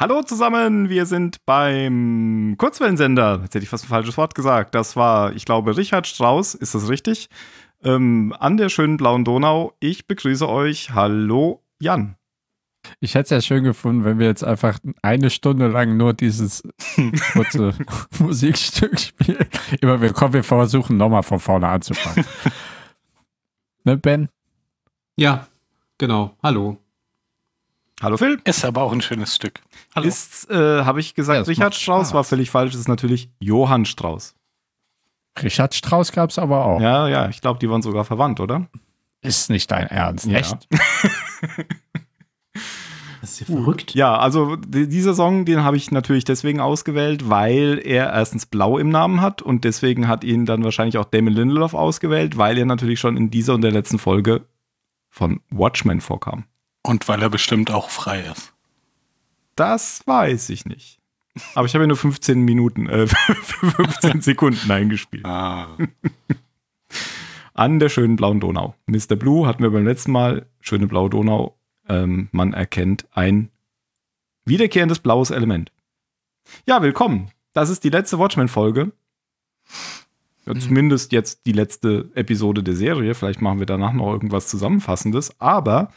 Hallo zusammen, wir sind beim Kurzwellensender. Jetzt hätte ich fast ein falsches Wort gesagt. Das war, ich glaube, Richard Strauss, ist das richtig? Ähm, an der schönen blauen Donau. Ich begrüße euch. Hallo, Jan. Ich hätte es ja schön gefunden, wenn wir jetzt einfach eine Stunde lang nur dieses kurze Musikstück spielen. Immer wir kommen, wir versuchen nochmal von vorne anzufangen. ne, Ben? Ja, genau. Hallo. Hallo Phil. Ist aber auch ein schönes Stück. Hallo. Ist, äh, habe ich gesagt, Ja, Richard Strauss Spaß. war völlig falsch. Es ist natürlich Johann Strauss. Richard Strauss gab es aber auch. Ja, ja, ich glaube, die waren sogar verwandt, oder? Ist nicht dein Ernst, Ja. echt? Das ist ja verrückt. Ja, also die- dieser Song, den habe ich natürlich deswegen ausgewählt, weil er erstens Blau im Namen hat und deswegen hat ihn dann wahrscheinlich auch Damon Lindelof ausgewählt, weil er natürlich schon in dieser und der letzten Folge von Watchmen vorkam. Und weil er bestimmt auch frei ist. Das weiß ich nicht. Aber ich habe ja nur 15 Minuten, äh, 15 Sekunden eingespielt. Ah. An der schönen blauen Donau. Mr. Blue hatten wir beim letzten Mal. Schöne blaue Donau. Ähm, man erkennt ein wiederkehrendes blaues Element. Ja, willkommen. Das ist die letzte Watchmen-Folge. Ja, zumindest jetzt die letzte Episode der Serie. Vielleicht machen wir danach noch irgendwas Zusammenfassendes. Aber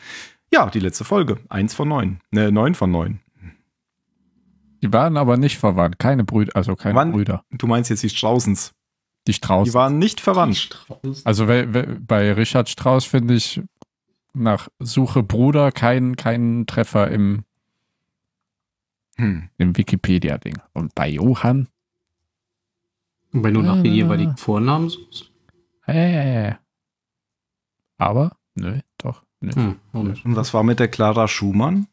ja, die letzte Folge. Eins von neun. Ne, neun von neun. Die waren aber nicht verwandt. Keine Brüder, also keine Wann- Brüder. Du meinst jetzt die Straußens. Die Strauß. Die waren nicht verwandt. Strauß. Also bei Richard Strauss finde ich nach Suche Bruder keinen keinen Treffer im, Hm. im Wikipedia-Ding. Und bei Johann, Und wenn du nach den Ah. jeweiligen Vornamen suchst. äh, aber, nö, doch, nö. Hm? Und was war mit der Clara Schumann?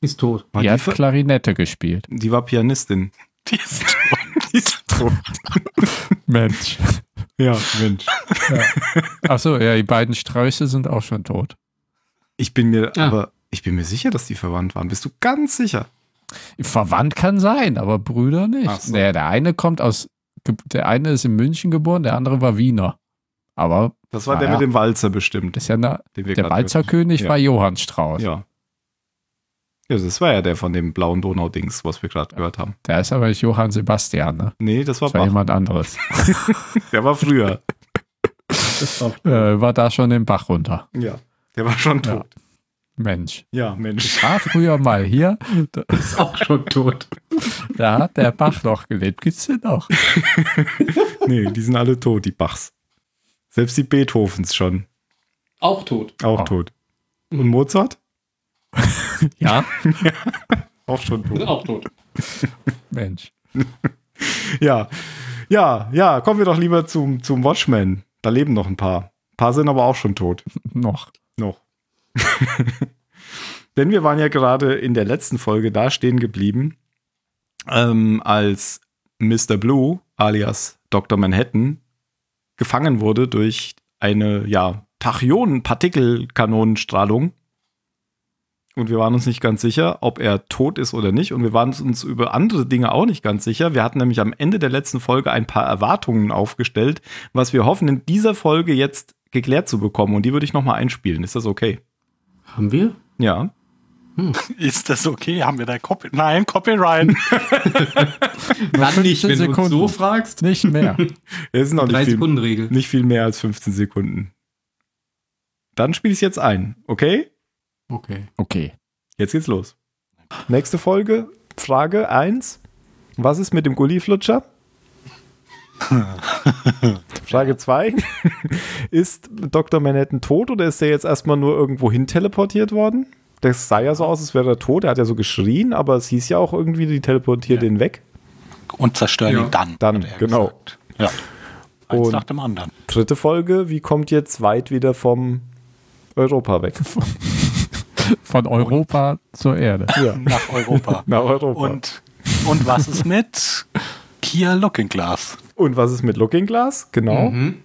Ist tot. War die die, hat Klarinette gespielt. die war Pianistin. Die ist Die ist tot. Mensch. Ja, Mensch. Achso, ja, die beiden Sträuße sind auch schon tot. Ich bin mir, Ah. aber ich bin mir sicher, dass die verwandt waren. Bist du ganz sicher? Verwandt kann sein, aber Brüder nicht. Ach so. Naja, der eine kommt aus, der eine ist in München geboren, der andere war Wiener. Aber Das war der ja. mit dem Walzer bestimmt. das ist ja wir der Walzerkönig Ja. war Johann Strauß. Ja. Ja, das war ja der von dem blauen Donau-Dings, was wir gerade gehört haben. Der ist aber nicht Johann Sebastian, ne? Nee, das war Das war jemand anderes. Der war früher. War äh, war da schon den Bach runter. ja. Der war schon Ja. tot. Mensch. Ja, Mensch. War früher mal hier, da, ist auch schon tot. da hat der Bach noch gelebt. Gibt's den noch? Nee, die sind alle tot, die Bachs. Selbst die Beethovens schon. Auch tot. Auch Oh. tot. Und Mozart? Ja. Auch schon tot. Auch tot. Mensch. Ja, ja, ja, kommen wir doch lieber zum, zum Watchmen. Da leben noch ein paar. Ein paar sind aber auch schon tot. Noch. Noch. Denn wir waren ja gerade in der letzten Folge da stehen geblieben, ähm, als Mr. Blue, alias Dr. Manhattan, gefangen wurde durch eine, ja, Tachyonen-Partikelkanonenstrahlung. Und wir waren uns nicht ganz sicher, ob er tot ist oder nicht. Und wir waren uns über andere Dinge auch nicht ganz sicher. Wir hatten nämlich am Ende der letzten Folge ein paar Erwartungen aufgestellt, was wir hoffen, in dieser Folge jetzt geklärt zu bekommen. Und die würde ich nochmal einspielen. Ist das okay? Haben wir? Ja. Ist das okay? Haben wir da Copy? Nein, Copyright. Dann nicht, 15 wenn du uns Sekunden. so fragst. Nicht mehr. Es sind noch nicht viel, Sekunden Regel. nicht viel mehr als 15 Sekunden. Dann spiele ich jetzt ein. Okay? Okay. Okay. Jetzt geht's los. Nächste Folge. Frage 1. Was ist mit dem Gulliflutscher? Frage 2. ist Dr. Manhattan tot oder ist er jetzt erstmal nur irgendwo hin teleportiert worden? Das sah ja so aus, als wäre er tot. Er hat ja so geschrien, aber es hieß ja auch irgendwie, die teleportiert ihn weg. Und zerstören Ja. ihn dann. Dann, genau. gesagt. Ja. Eins Und- nach dem anderen. Dritte Folge. Wie kommt jetzt weit wieder vom Europa weg? Von Europa zur Erde. Ja, Nach Europa. nach Europa. und, und was ist mit Kia Looking Glass? Und was ist mit Looking Glass? Genau. Mhm.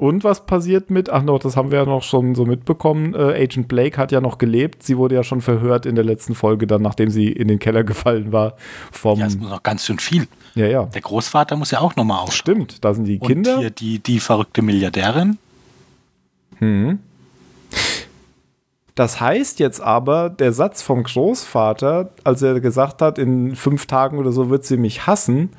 Und was passiert mit, ach noch, das haben wir ja noch schon so mitbekommen, äh, Agent Blake hat ja noch gelebt. Sie wurde ja schon verhört in der letzten Folge, dann nachdem sie in den Keller gefallen war. Vom, Ja, ja, es muss noch ganz schön viel. ja, Der Großvater muss ja auch nochmal auf. stimmt. Da sind die Und Kinder. hier die, die verrückte Milliardärin. Hm. Das heißt jetzt aber, der Satz vom Großvater, als er gesagt hat, in fünf Tagen oder so wird sie mich hassen,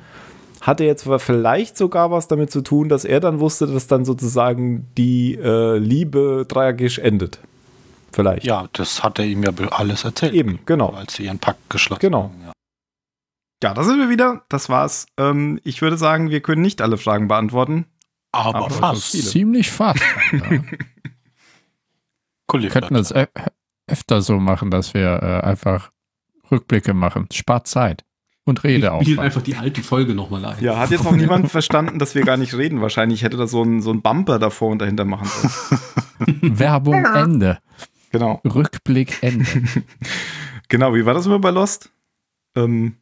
hatte jetzt vielleicht sogar was damit zu tun, dass er dann wusste, dass dann sozusagen die äh, Liebe tragisch endet. Vielleicht. Ja, das hat er ihm ja alles erzählt. Eben, genau. Als sie ihren Pakt geschlossen Genau. haben. Ja. Ja, da sind wir wieder. Das war's. Ähm, ich würde sagen, wir können nicht alle Fragen beantworten. Aber, Aber fast. viele. Ziemlich fast. ja. Wir könnten das öfter so machen, dass wir äh, einfach Rückblicke machen. Spart Zeit. Und Rede auch. Spielen einfach die alte Folge nochmal ein. Ja, hat jetzt noch niemand verstanden, dass wir gar nicht reden. Wahrscheinlich hätte da so ein, so ein Bumper davor und dahinter machen sollen. Werbung Ende. Genau. Rückblick Ende. Genau, wie war das immer bei Lost? Ähm,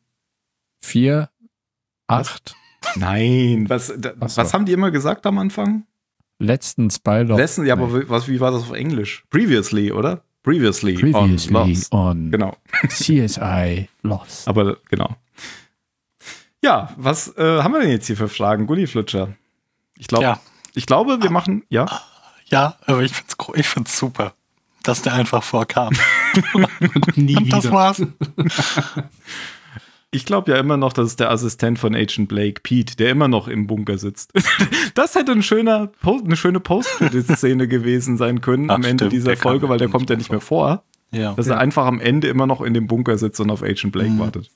Vier, acht, nein, was, da, so. was haben die immer gesagt am Anfang? letztens bei Lost. Letzten, ja, aber was, wie war das auf Englisch? Previously, oder? Previously, Previously on Lost. on Genau, CSI Lost. aber genau. Ja, was äh, haben wir denn jetzt hier für Fragen? Gulliflutscher. Ich glaube, Ja. ich glaube, wir machen, ja. ja, aber ich find's, ich find's super, dass der einfach vorkam. Nie Und das wieder. war's. Ich glaube ja immer noch, das ist der Assistent von Agent Blake, Pete, der immer noch im Bunker sitzt. Das hätte ein schöner, Po- eine schöne Post-Credit-Szene gewesen sein können am Ach, Ende stimmt, dieser Folge, weil der kommt ja nicht mehr vor. Ja. Dass er einfach am Ende immer noch in dem Bunker sitzt und auf Agent Blake Mhm. wartet.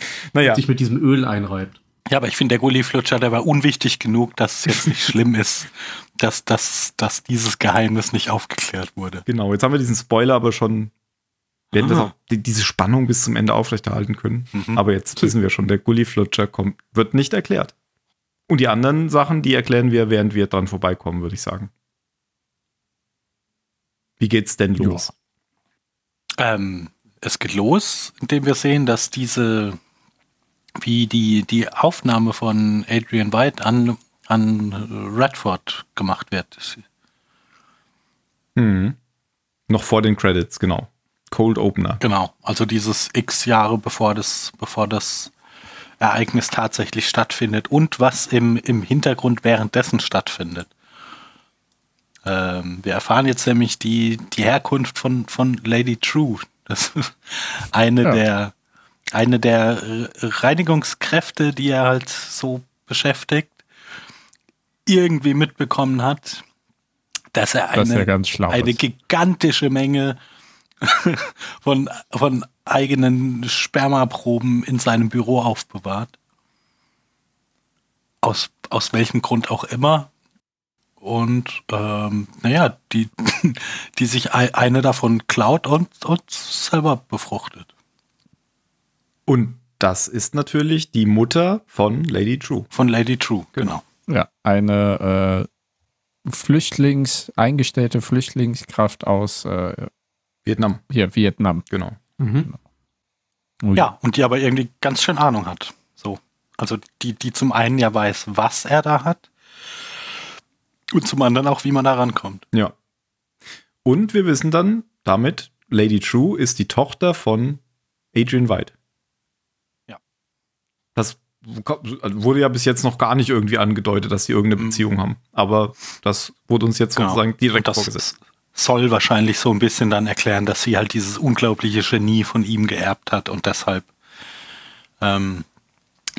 naja, Sich mit diesem Öl einreibt. Ja, aber ich finde, der Gulli-Flutscher, der war unwichtig genug, dass es jetzt nicht schlimm ist, dass, dass, dass dieses Geheimnis nicht aufgeklärt wurde. genau. Jetzt haben wir diesen Spoiler aber schon. Wir hätten das Ah. auch, die, diese Spannung bis zum Ende aufrechterhalten können. Mhm. Aber jetzt wissen wir schon, der Gulliflutscher kommt, wird nicht erklärt. Und die anderen Sachen, die erklären wir, während wir dran vorbeikommen, würde ich sagen. Wie geht's denn Ja. los? Ähm, es geht los, indem wir sehen, dass diese, wie die, die Aufnahme von Adrian White an, an Radford gemacht wird. Mhm. Noch vor den Credits, genau. Cold Opener. Genau, also dieses x Jahre bevor das, bevor das Ereignis tatsächlich stattfindet und was im, im Hintergrund währenddessen stattfindet. Ähm, wir erfahren jetzt nämlich die, die Herkunft von, von Lady True. Das ist eine Ja. der eine der Reinigungskräfte, die er halt so beschäftigt, irgendwie mitbekommen hat, dass er eine, ganz schlau. eine gigantische Menge von, von eigenen Spermaproben in seinem Büro aufbewahrt. Aus, aus welchem Grund auch immer. Und ähm, naja, die, die sich ei- eine davon klaut und, und selber befruchtet. Und das ist natürlich die Mutter von Lady True. Von Lady True, genau. Ja, eine äh, Flüchtlings, eingestellte Flüchtlingskraft aus äh, Vietnam, hier, Vietnam. genau. Mhm. Ui. Ja, und die aber irgendwie ganz schön Ahnung hat. So. Also die, die zum einen ja weiß, was er da hat. Und zum anderen auch, wie man da rankommt. Ja. Und wir wissen dann damit, Lady True ist die Tochter von Adrian White. Das wurde ja bis jetzt noch gar nicht irgendwie angedeutet, dass sie irgendeine Mhm. Beziehung haben. Aber das wurde uns jetzt Genau. sozusagen direkt vorgesetzt. soll wahrscheinlich so ein bisschen dann erklären, dass sie halt dieses unglaubliche Genie von ihm geerbt hat und deshalb, ähm,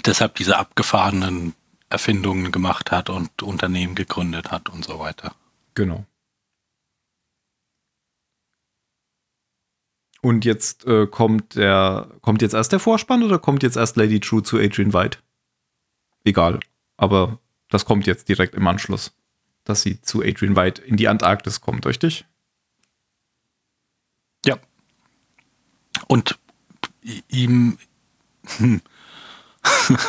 deshalb diese abgefahrenen Erfindungen gemacht hat und Unternehmen gegründet hat und so weiter. Genau. Und jetzt äh, kommt der, kommt jetzt erst der Vorspann oder kommt jetzt erst Lady True zu Adrian White? Egal. Aber das kommt jetzt direkt im Anschluss, dass sie zu Adrian White in die Antarktis kommt, richtig? Ja. Und ihm hm.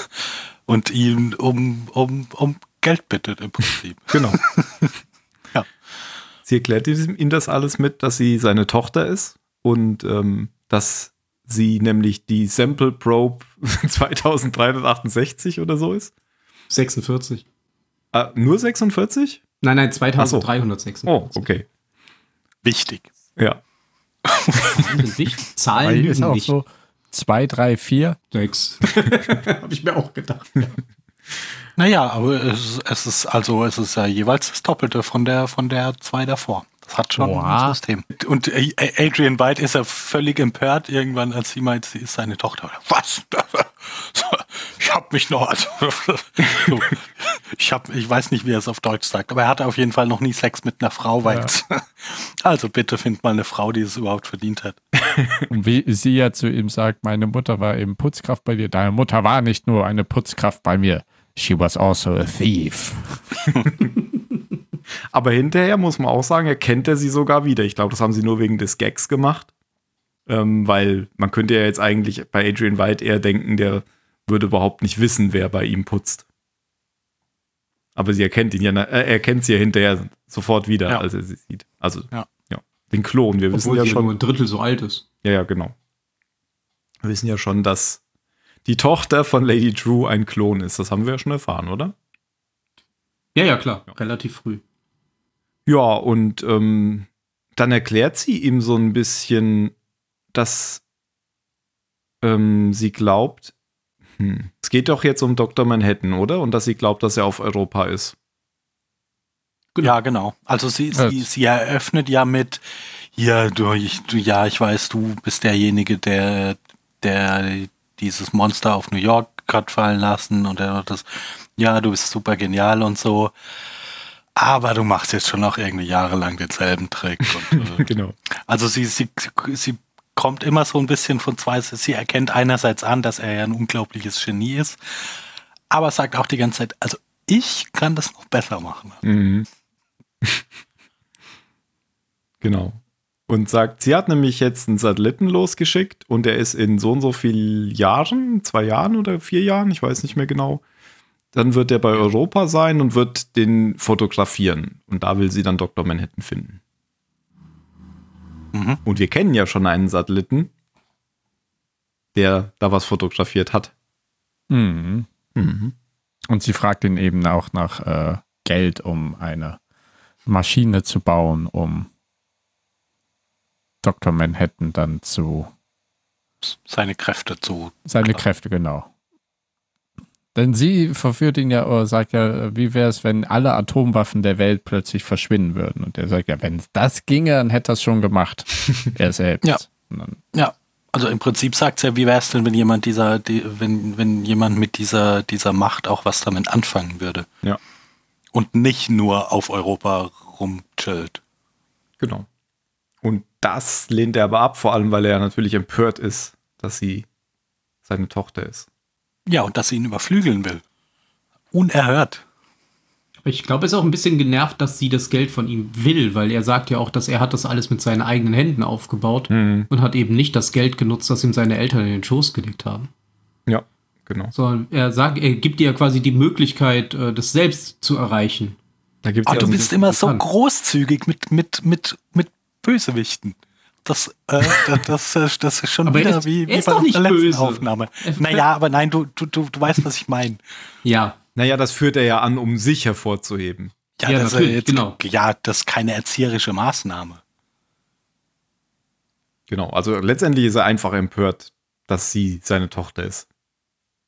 und ihn um, um, um Geld bittet im Prinzip. Genau. Ja. Sie erklärt ihm das alles mit, dass sie seine Tochter ist und ähm, dass sie nämlich die Sample Probe 2368 oder so ist. 46. Ah, nur 46? Nein, nein, 2346. Oh, okay. Wichtig. Ja. Zahlen sind wichtig. Zahlen Weil ist auch nicht. so 2, 3, 4. Sechs. Habe ich mir auch gedacht. Naja, aber es, es ist also es ist ja jeweils das Doppelte von der von der zwei davor. Das hat schon Oha. ein System. Und äh, Adrian White ist ja völlig empört irgendwann, als sie meint, sie ist seine Tochter. Was? Ich hab mich noch, also, so, ich hab, ich weiß nicht, wie er es auf Deutsch sagt, aber er hatte auf jeden Fall noch nie Sex mit einer Frau, weil also bitte find mal eine Frau, die es überhaupt verdient hat. Und wie sie ja zu ihm sagt, meine Mutter war eben Putzkraft bei dir. Deine Mutter war nicht nur eine Putzkraft bei mir. She was also a thief. Aber hinterher muss man auch sagen, erkennt er sie sogar wieder. Ich glaube, das haben sie nur wegen des Gags gemacht. Ähm, weil man könnte ja jetzt eigentlich bei Adrian White eher denken, der würde überhaupt nicht wissen, wer bei ihm putzt. Aber sie erkennt ihn ja, äh, er erkennt sie ja hinterher sofort wieder, Ja. als er sie sieht. Also, Ja. ja. Den Klon. Wir wissen Obwohl ja sie schon. nur ein Drittel so alt ist. Ja, ja, genau. Wir wissen ja schon, dass die Tochter von Lady Drew ein Klon ist. Das haben wir ja schon erfahren, oder? Ja, ja, klar. Relativ früh. Ja, und ähm, dann erklärt sie ihm so ein bisschen, dass ähm, sie glaubt, hm, es geht doch jetzt um Dr. Manhattan, oder? Und dass sie glaubt, dass er auf Europa ist. Genau. Ja, genau. Also sie, Ja. sie, sie eröffnet ja mit, ja, du, ich, du, ja, ich weiß, du bist derjenige, der, der dieses Monster auf New York hat fallen lassen und er hat das, ja, du bist super genial und so. Aber du machst jetzt schon noch irgendwie jahrelang denselben Trick. Und, äh, Genau. also sie, sie, sie kommt immer so ein bisschen von zwei, sie erkennt einerseits an, dass er ja ein unglaubliches Genie ist, aber sagt auch die ganze Zeit, also ich kann das noch besser machen. Mhm. genau. Und sagt, sie hat nämlich jetzt einen Satelliten losgeschickt und er ist in so und so vielen Jahren, zwei Jahren oder vier Jahren, ich weiß nicht mehr genau. Dann wird er bei Europa sein und wird den fotografieren. Und da will sie dann Dr. Manhattan finden. Mhm. Und wir kennen ja schon einen Satelliten, der da was fotografiert hat. Mhm. Mhm. Und sie fragt ihn eben auch nach äh, Geld, um eine Maschine zu bauen, um Dr. Manhattan dann zu seine Kräfte zu. seine Klar. Kräfte, genau. Denn sie verführt ihn ja, oder sagt ja, wie wäre es, wenn alle Atomwaffen der Welt plötzlich verschwinden würden? Und er sagt ja, wenn das ginge, dann hätte er es schon gemacht. er selbst. Ja. Ja, also im Prinzip sagt er, wie wäre es denn, wenn jemand dieser, die, wenn, wenn jemand mit dieser, dieser Macht auch was damit anfangen würde? Ja. Und nicht nur auf Europa rumchillt. Genau. Und das lehnt er aber ab, vor allem weil er natürlich empört ist, dass sie seine Tochter ist. Ja, und dass sie ihn überflügeln will. Unerhört. Aber ich glaube, er ist auch ein bisschen genervt, dass sie das Geld von ihm will, weil er sagt ja auch, dass er hat das alles mit seinen eigenen Händen aufgebaut Mhm. und hat eben nicht das Geld genutzt, das ihm seine Eltern in den Schoß gelegt haben. Ja, genau. Sondern er sagt, er gibt dir ja quasi die Möglichkeit, äh, das selbst zu erreichen. Da gibt's Ah, ja du bist immer so großzügig mit, mit, mit, mit Bösewichten. Das, äh, das, das, das ist schon Aber er wieder ist- wie, wie bei der letzten böse. Aufnahme. Naja, aber nein, du, du, du, du weißt, was ich meine. Ja, Naja, das führt er ja an, um sich hervorzuheben. Ja, Ja, das ist natürlich, jetzt, genau. ja, das ist keine erzieherische Maßnahme. Genau. Also letztendlich ist er einfach empört, dass sie seine Tochter ist.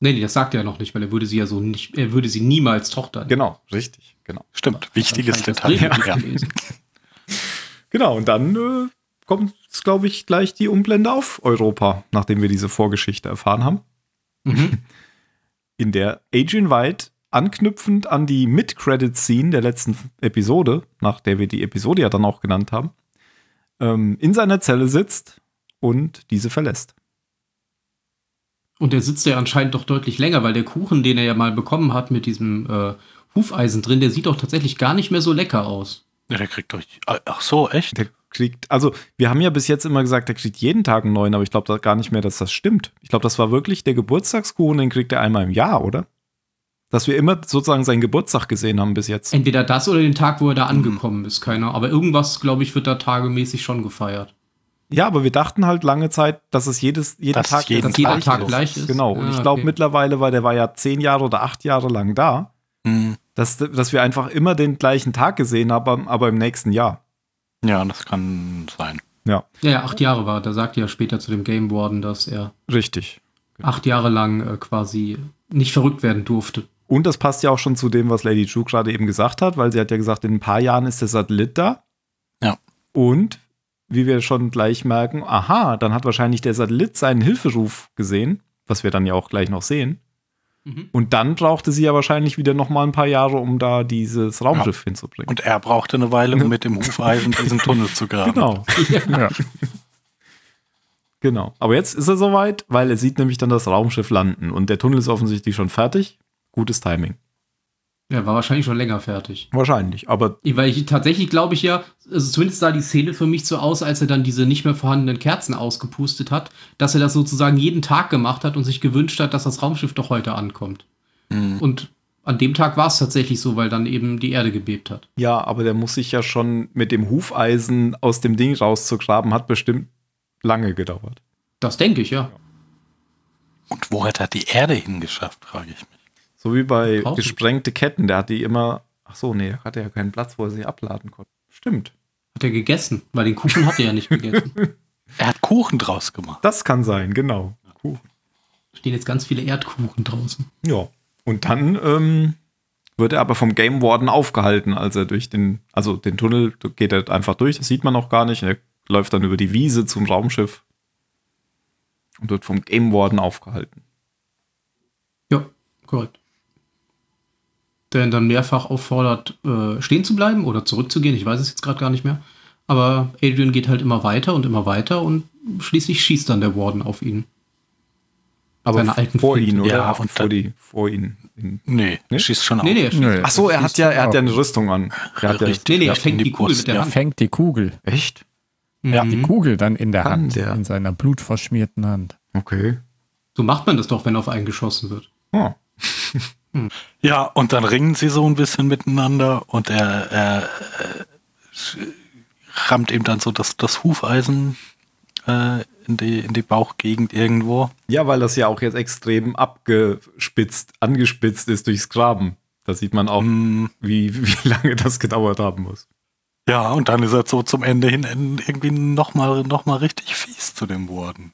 nee, nee, das sagt er ja noch nicht, weil er würde sie ja so nicht, er würde sie niemals Tochter nennen. Genau, richtig. Genau. Stimmt, wichtiges Detail. Ja. Genau, und dann äh, kommt, glaube ich, gleich die Umblende auf Europa, nachdem wir diese Vorgeschichte erfahren haben. Mhm. in der Adrian White anknüpfend an die Mid-Credit-Scene der letzten Episode, nach der wir die Episode ja dann auch genannt haben, ähm, in seiner Zelle sitzt und diese verlässt. Und der sitzt ja anscheinend doch deutlich länger, weil der Kuchen, den er ja mal bekommen hat mit diesem äh, Hufeisen drin, der sieht doch tatsächlich gar nicht mehr so lecker aus. Ja, der kriegt doch. Ach so, echt? Der kriegt, also wir haben ja bis jetzt immer gesagt, der kriegt jeden Tag einen neuen, aber ich glaube gar nicht mehr, dass das stimmt. Ich glaube, das war wirklich der Geburtstagskuchen, den kriegt er einmal im Jahr, oder? Dass wir immer sozusagen seinen Geburtstag gesehen haben bis jetzt. Entweder das oder den Tag, wo er da angekommen ist, keiner. Aber irgendwas, glaube ich, wird da tagemäßig schon gefeiert. Ja, aber wir dachten halt lange Zeit, dass es jedes, jeden Dass Tag jeden das jeder Tag gleich ist? Genau. Und Ah, ich glaube okay. mittlerweile, weil der war ja zehn Jahre oder acht Jahre lang da, Hm. dass, dass wir einfach immer den gleichen Tag gesehen haben, aber im nächsten Jahr. Ja, das kann sein. Ja, Ja, ja, acht Jahre war. Da sagte ja später zu dem Game Warden, dass er richtig. acht Jahre lang äh, quasi nicht verrückt werden durfte. Und das passt ja auch schon zu dem, was Lady Drew gerade eben gesagt hat, weil sie hat ja gesagt, in ein paar Jahren ist der Satellit da. Ja. Und wie wir schon gleich merken, aha, dann hat wahrscheinlich der Satellit seinen Hilferuf gesehen, was wir dann ja auch gleich noch sehen. Mhm. Und dann brauchte sie ja wahrscheinlich wieder noch mal ein paar Jahre, um da dieses Raumschiff hinzubringen. Und er brauchte eine Weile, um mit dem Hufeisen diesen Tunnel zu graben. genau, Ja. genau. Aber jetzt ist er soweit, weil er sieht nämlich dann das Raumschiff landen und der Tunnel ist offensichtlich schon fertig. Gutes Timing. Ja, war wahrscheinlich schon länger fertig. Wahrscheinlich, aber Weil ich tatsächlich glaube ich ja, also zumindest sah die Szene für mich so aus, als er dann diese nicht mehr vorhandenen Kerzen ausgepustet hat, dass er das sozusagen jeden Tag gemacht hat und sich gewünscht hat, dass das Raumschiff doch heute ankommt. Hm. Und an dem Tag war es tatsächlich so, weil dann eben die Erde gebebt hat. ja, aber der muss sich ja schon mit dem Hufeisen aus dem Ding rauszugraben, hat bestimmt lange gedauert. Das denke ich, ja. Und wo hat er die Erde hingeschafft, frage ich mich. So wie bei Draußen. gesprengte Ketten, der hat die immer. Ach so, nee, hatte ja keinen Platz, wo er sie abladen konnte. Stimmt. Hat er gegessen, weil den Kuchen hat er ja nicht gegessen. Er hat Kuchen draus gemacht. Das kann sein, genau. Cool. Stehen jetzt ganz viele Erdkuchen draußen. Ja. Und dann ähm, wird er aber vom Game Warden aufgehalten, als er durch den, also den Tunnel da geht er einfach durch, das sieht man auch gar nicht. Er läuft dann über die Wiese zum Raumschiff und wird vom Game Warden aufgehalten. Ja, korrekt. Der ihn dann mehrfach auffordert, äh, stehen zu bleiben oder zurückzugehen. Ich weiß es jetzt gerade gar nicht mehr. Aber Adrian geht halt immer weiter und immer weiter und schließlich schießt dann der Warden auf ihn. Aber Seine alten vor Flinte. ihn, oder? Ja, und vor, die, vor ihn. Nee, Nee? schießt schon auf. Nee, nee, er. Nö. Ach so, er hat ja, er hat ja eine Rüstung an. Er hat ja, Richtig. Nee, nee, er fängt die Kugel mit der ja. Er Hand. fängt die Kugel. echt? Ja. Die Mhm. Kugel dann in der Kann Hand, der? in seiner blutverschmierten Hand. Okay. So macht man das doch, wenn auf einen geschossen wird. Oh. Ja, und dann ringen sie so ein bisschen miteinander und er, er äh, rammt ihm dann so das, das Hufeisen äh, in, die, in die Bauchgegend irgendwo. Ja, weil das ja auch jetzt extrem abgespitzt, angespitzt ist durchs Graben. Da sieht man auch, Mm, wie, wie lange das gedauert haben muss. ja, und dann ist er so zum Ende hin irgendwie nochmal noch mal richtig fies zu dem Warden.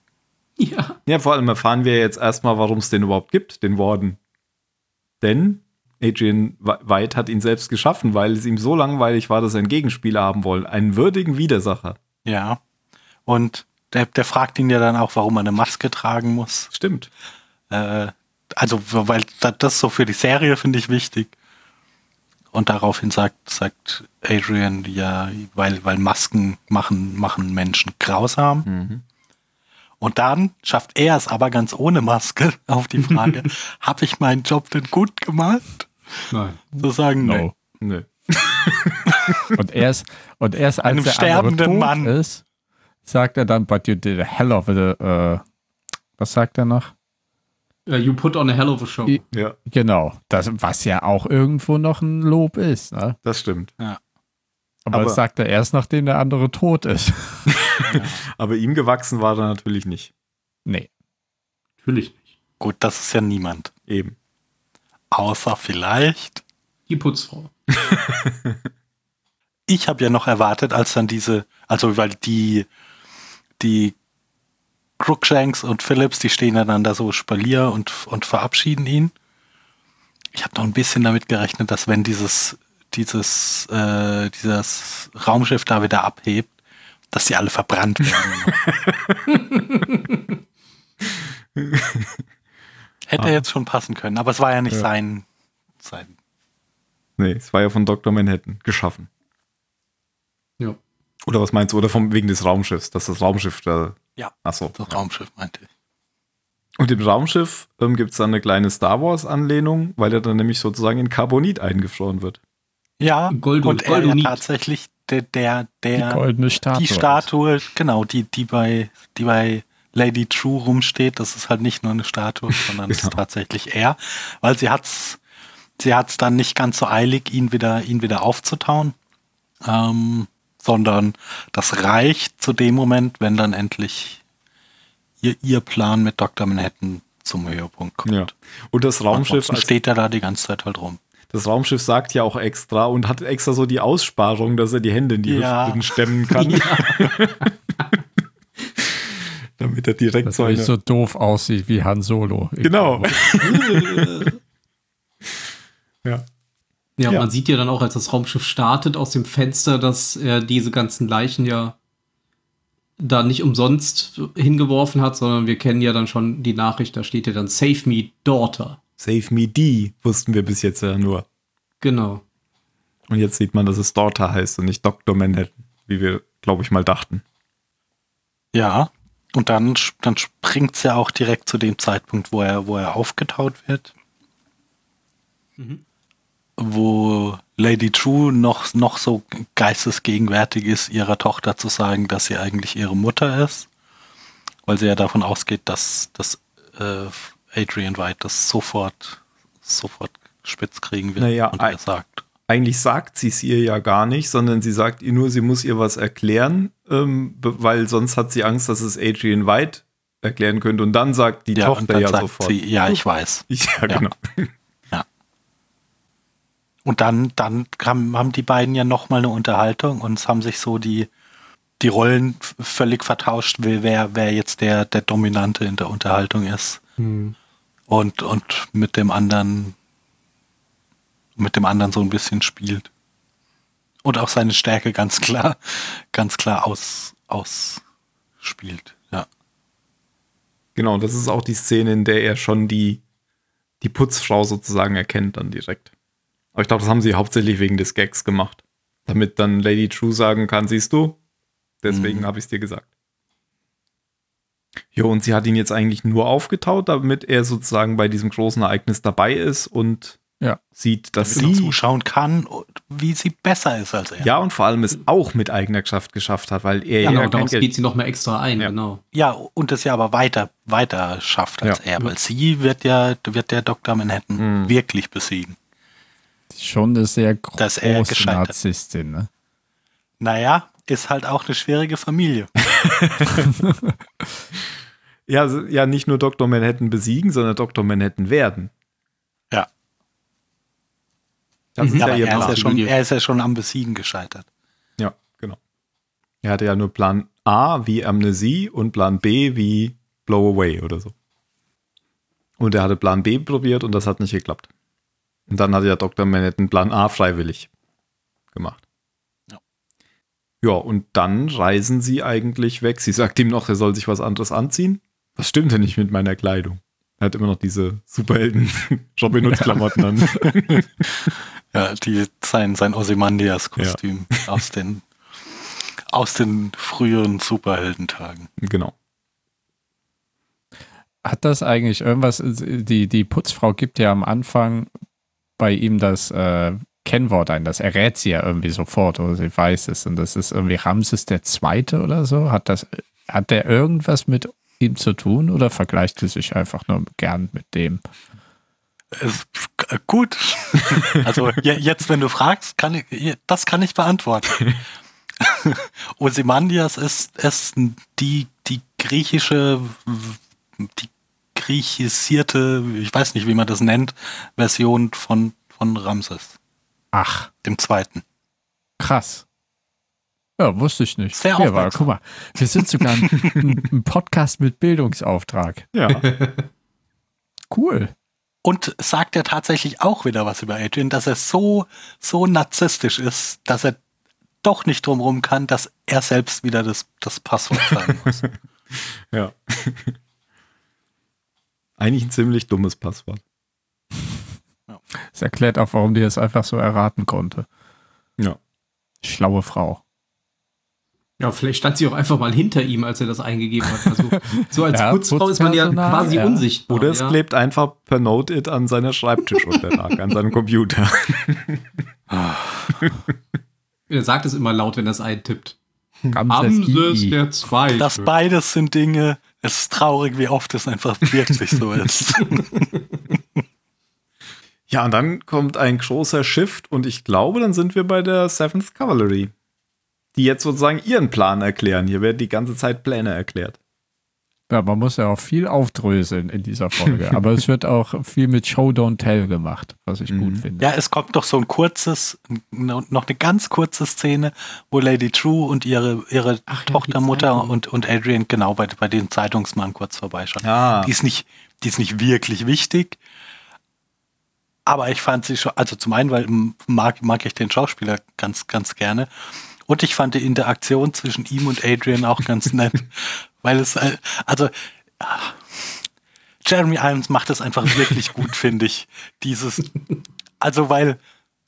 Ja. Ja, vor allem erfahren wir jetzt erstmal, warum es den überhaupt gibt, den Warden. Denn Adrian White hat ihn selbst geschaffen, weil es ihm so langweilig war, dass er einen Gegenspieler haben wollte. Einen würdigen Widersacher. Ja. Und der, der fragt ihn ja dann auch, warum er eine Maske tragen muss. Stimmt. Äh, also, weil da- das so für die Serie finde ich wichtig. Und daraufhin sagt, sagt Adrian, ja, weil, weil Masken machen, machen Menschen grausam. Mhm. Und dann schafft er es aber ganz ohne Maske auf die Frage, habe ich meinen Job denn gut gemacht? Nein. Zu sagen, No. Nö. Und erst, und erst als Einem der sterbenden Mann. ist, sagt er dann, but you did a hell of a, äh, was sagt er noch? Uh, you put on a hell of a show. I- Ja, Genau, das, was ja auch irgendwo noch ein Lob ist. Ne? das stimmt. Aber, Aber- das sagt er erst, nachdem der andere tot ist. Aber ihm gewachsen war er natürlich nicht. nee. Natürlich nicht. Gut, das ist ja niemand. Eben. Außer vielleicht. Die Putzfrau. Ich habe ja noch erwartet, als dann diese, also weil die, die Crookshanks und Phillips, die stehen ja dann da so Spalier und, und verabschieden ihn. Ich habe noch ein bisschen damit gerechnet, dass wenn dieses, dieses, äh, dieses Raumschiff da wieder abhebt, dass sie alle verbrannt werden. Hätte jetzt schon passen können, aber es war ja nicht Ja. sein, sein. Nee, es war ja von Dr. Manhattan geschaffen. Ja. Oder was meinst du? Oder vom, wegen des Raumschiffs, dass das Raumschiff da. Ja. Achso. Das Raumschiff meinte ich. Und im Raumschiff ähm, gibt es dann eine kleine Star Wars-Anlehnung, weil er dann nämlich sozusagen in Carbonit eingefroren wird. Ja, Gold- und er ja tatsächlich der, der, Die der goldene Statue. die Statue, genau, die, die bei, die bei Lady True rumsteht, das ist halt nicht nur eine Statue, sondern es ist Genau. tatsächlich er, weil sie hat's, sie hat's dann nicht ganz so eilig, ihn wieder, ihn wieder aufzutauen, ähm, sondern das reicht zu dem Moment, wenn dann endlich ihr, ihr Plan mit Dr. Manhattan zum Höhepunkt kommt. Ja. Und das Raumschiff, Ansonsten steht er da die ganze Zeit halt rum. Das Raumschiff sagt ja auch extra und hat extra so die Aussparung, dass er die Hände in die Ja. Hüften stemmen kann. Damit er direkt so nicht so doof aussieht wie Han Solo. Genau. ja. Ja, Ja. man sieht ja dann auch, als das Raumschiff startet aus dem Fenster, dass er diese ganzen Leichen ja da nicht umsonst hingeworfen hat, sondern wir kennen ja dann schon die Nachricht, da steht ja dann Save me, Daughter. Save me die, wussten wir bis jetzt ja nur. Genau. Und jetzt sieht man, dass es Daughter heißt und nicht Dr. Manhattan, wie wir, glaube ich, mal dachten. Ja, und dann, dann springt es ja auch direkt zu dem Zeitpunkt, wo er, wo er aufgetaut wird. Wo Lady True noch, noch so geistesgegenwärtig ist, ihrer Tochter zu sagen, dass sie eigentlich ihre Mutter ist. Weil sie ja davon ausgeht, dass, dass äh, Adrian White das sofort, sofort spitz kriegen wird. Naja, und er sagt. Eigentlich sagt sie es ihr ja gar nicht, sondern sie sagt ihr nur, sie muss ihr was erklären, ähm, weil sonst hat sie Angst, dass es Adrian White erklären könnte. Und dann sagt die Ja, und Tochter dann ja sagt sofort. sie, ja, ich weiß. ja, Ja. genau. Und dann, dann haben, haben die beiden ja nochmal eine Unterhaltung und es haben sich so die, die Rollen völlig vertauscht, wer, wer wer jetzt der, der Dominante in der Unterhaltung ist. Hm. Und, und mit dem anderen, mit dem anderen so ein bisschen spielt. Und auch seine Stärke ganz klar, ganz klar aus, ausspielt. Ja. Genau, das ist auch die Szene, in der er schon die, die Putzfrau sozusagen erkennt dann direkt. Aber ich glaube, das haben sie hauptsächlich wegen des Gags gemacht. Damit dann Lady True sagen kann, siehst du, deswegen Mhm. habe ich es dir gesagt. Jo, und sie hat ihn jetzt eigentlich nur aufgetaut, damit er sozusagen bei diesem großen Ereignis dabei ist und Ja. sieht, dass Damit er sie zuschauen kann, wie sie besser ist als er. ja und vor allem es auch mit eigener Kraft geschafft hat, weil er Ja, ja, genau, Geld geht sie noch mal extra ein, Ja. genau. Ja, und es ja aber weiter, weiter schafft als Ja. er, weil sie wird ja, wird der Dr. Manhattan Mhm. wirklich besiegen. Schon eine sehr Dass er große gescheitert. Narzisstin, ne? Naja, ist halt auch eine schwierige Familie. ja, ja, nicht nur Dr. Manhattan besiegen, sondern Dr. Manhattan werden. Ja. Das Mhm. ist Ja, ja ihr er ist ja, schon, er ist ja schon am Besiegen gescheitert. Ja, genau. Er hatte ja nur Plan A wie Amnesie und Plan B wie Blow Away oder so. Und er hatte Plan B probiert und das hat nicht geklappt. Und dann hat ja Dr. Manhattan Plan A freiwillig gemacht. Ja. Ja, und dann reisen sie eigentlich weg. Sie sagt ihm noch, er soll sich was anderes anziehen. Das stimmt ja nicht mit meiner Kleidung. Er hat immer noch diese Superhelden Robin Hood Klamotten an. Ja, die, sein, sein Ozymandias-Kostüm aus, den, aus den früheren Superheldentagen. genau. Hat das eigentlich irgendwas, die, die Putzfrau gibt ja am Anfang bei ihm das äh, Kennwort ein, das errät sie ja irgendwie sofort oder sie weiß es und das ist irgendwie Ramses der Zweite oder so. Hat das, hat der irgendwas mit ihm zu tun oder vergleicht sie sich einfach nur gern mit dem? Gut. Also je, jetzt, wenn du fragst, kann ich, das kann ich beantworten. Ozymandias ist, ist die, die griechische, die griechisierte, ich weiß nicht, wie man das nennt, Version von, von Ramses, Ach, dem Zweiten. krass. Ja, wusste ich nicht. Sehr Hier war, guck mal, wir sind sogar ein, ein Podcast mit Bildungsauftrag. Ja. Cool. Und sagt er tatsächlich auch wieder was über Adrian, dass er so, so narzisstisch ist, dass er doch nicht drumherum kann, dass er selbst wieder das, das Passwort sagen muss. Ja. Eigentlich ein ziemlich dummes Passwort. Das erklärt auch, warum die es einfach so erraten konnte. Ja. Schlaue Frau. Ja, vielleicht stand sie auch einfach mal hinter ihm, als er das eingegeben hat. Also, so als Ja, Putzfrau ist man ja quasi ja. unsichtbar. Oder es ja. klebt einfach per Note-It an seiner Schreibtischunterlage, an seinem Computer. Er sagt es immer laut, wenn er es eintippt. Ramses der Zweite. Das beides sind Dinge, es ist traurig, wie oft es einfach wirklich so ist. Ja, und dann kommt ein großer Shift und ich glaube, dann sind wir bei der Seventh Cavalry, die jetzt sozusagen ihren Plan erklären. Hier werden die ganze Zeit Pläne erklärt. Ja, man muss ja auch viel aufdröseln in dieser Folge. Aber es wird auch viel mit Show Don't Tell gemacht, was ich gut finde. Ja, es kommt doch so ein kurzes, noch eine ganz kurze Szene, wo Lady True und ihre, ihre Ach ja, die Tochtermutter Zeitung. und, und Adrian genau bei, bei den Zeitungsmann kurz vorbeischauen. Ah. Die, ist nicht, die ist nicht wirklich wichtig, aber ich fand sie schon, also zum einen, weil mag, mag ich den Schauspieler ganz, ganz gerne. Und ich fand die Interaktion zwischen ihm und Adrian auch ganz nett. weil es, äh, also, Jeremy Irons macht das einfach wirklich gut, finde ich. Dieses, also, weil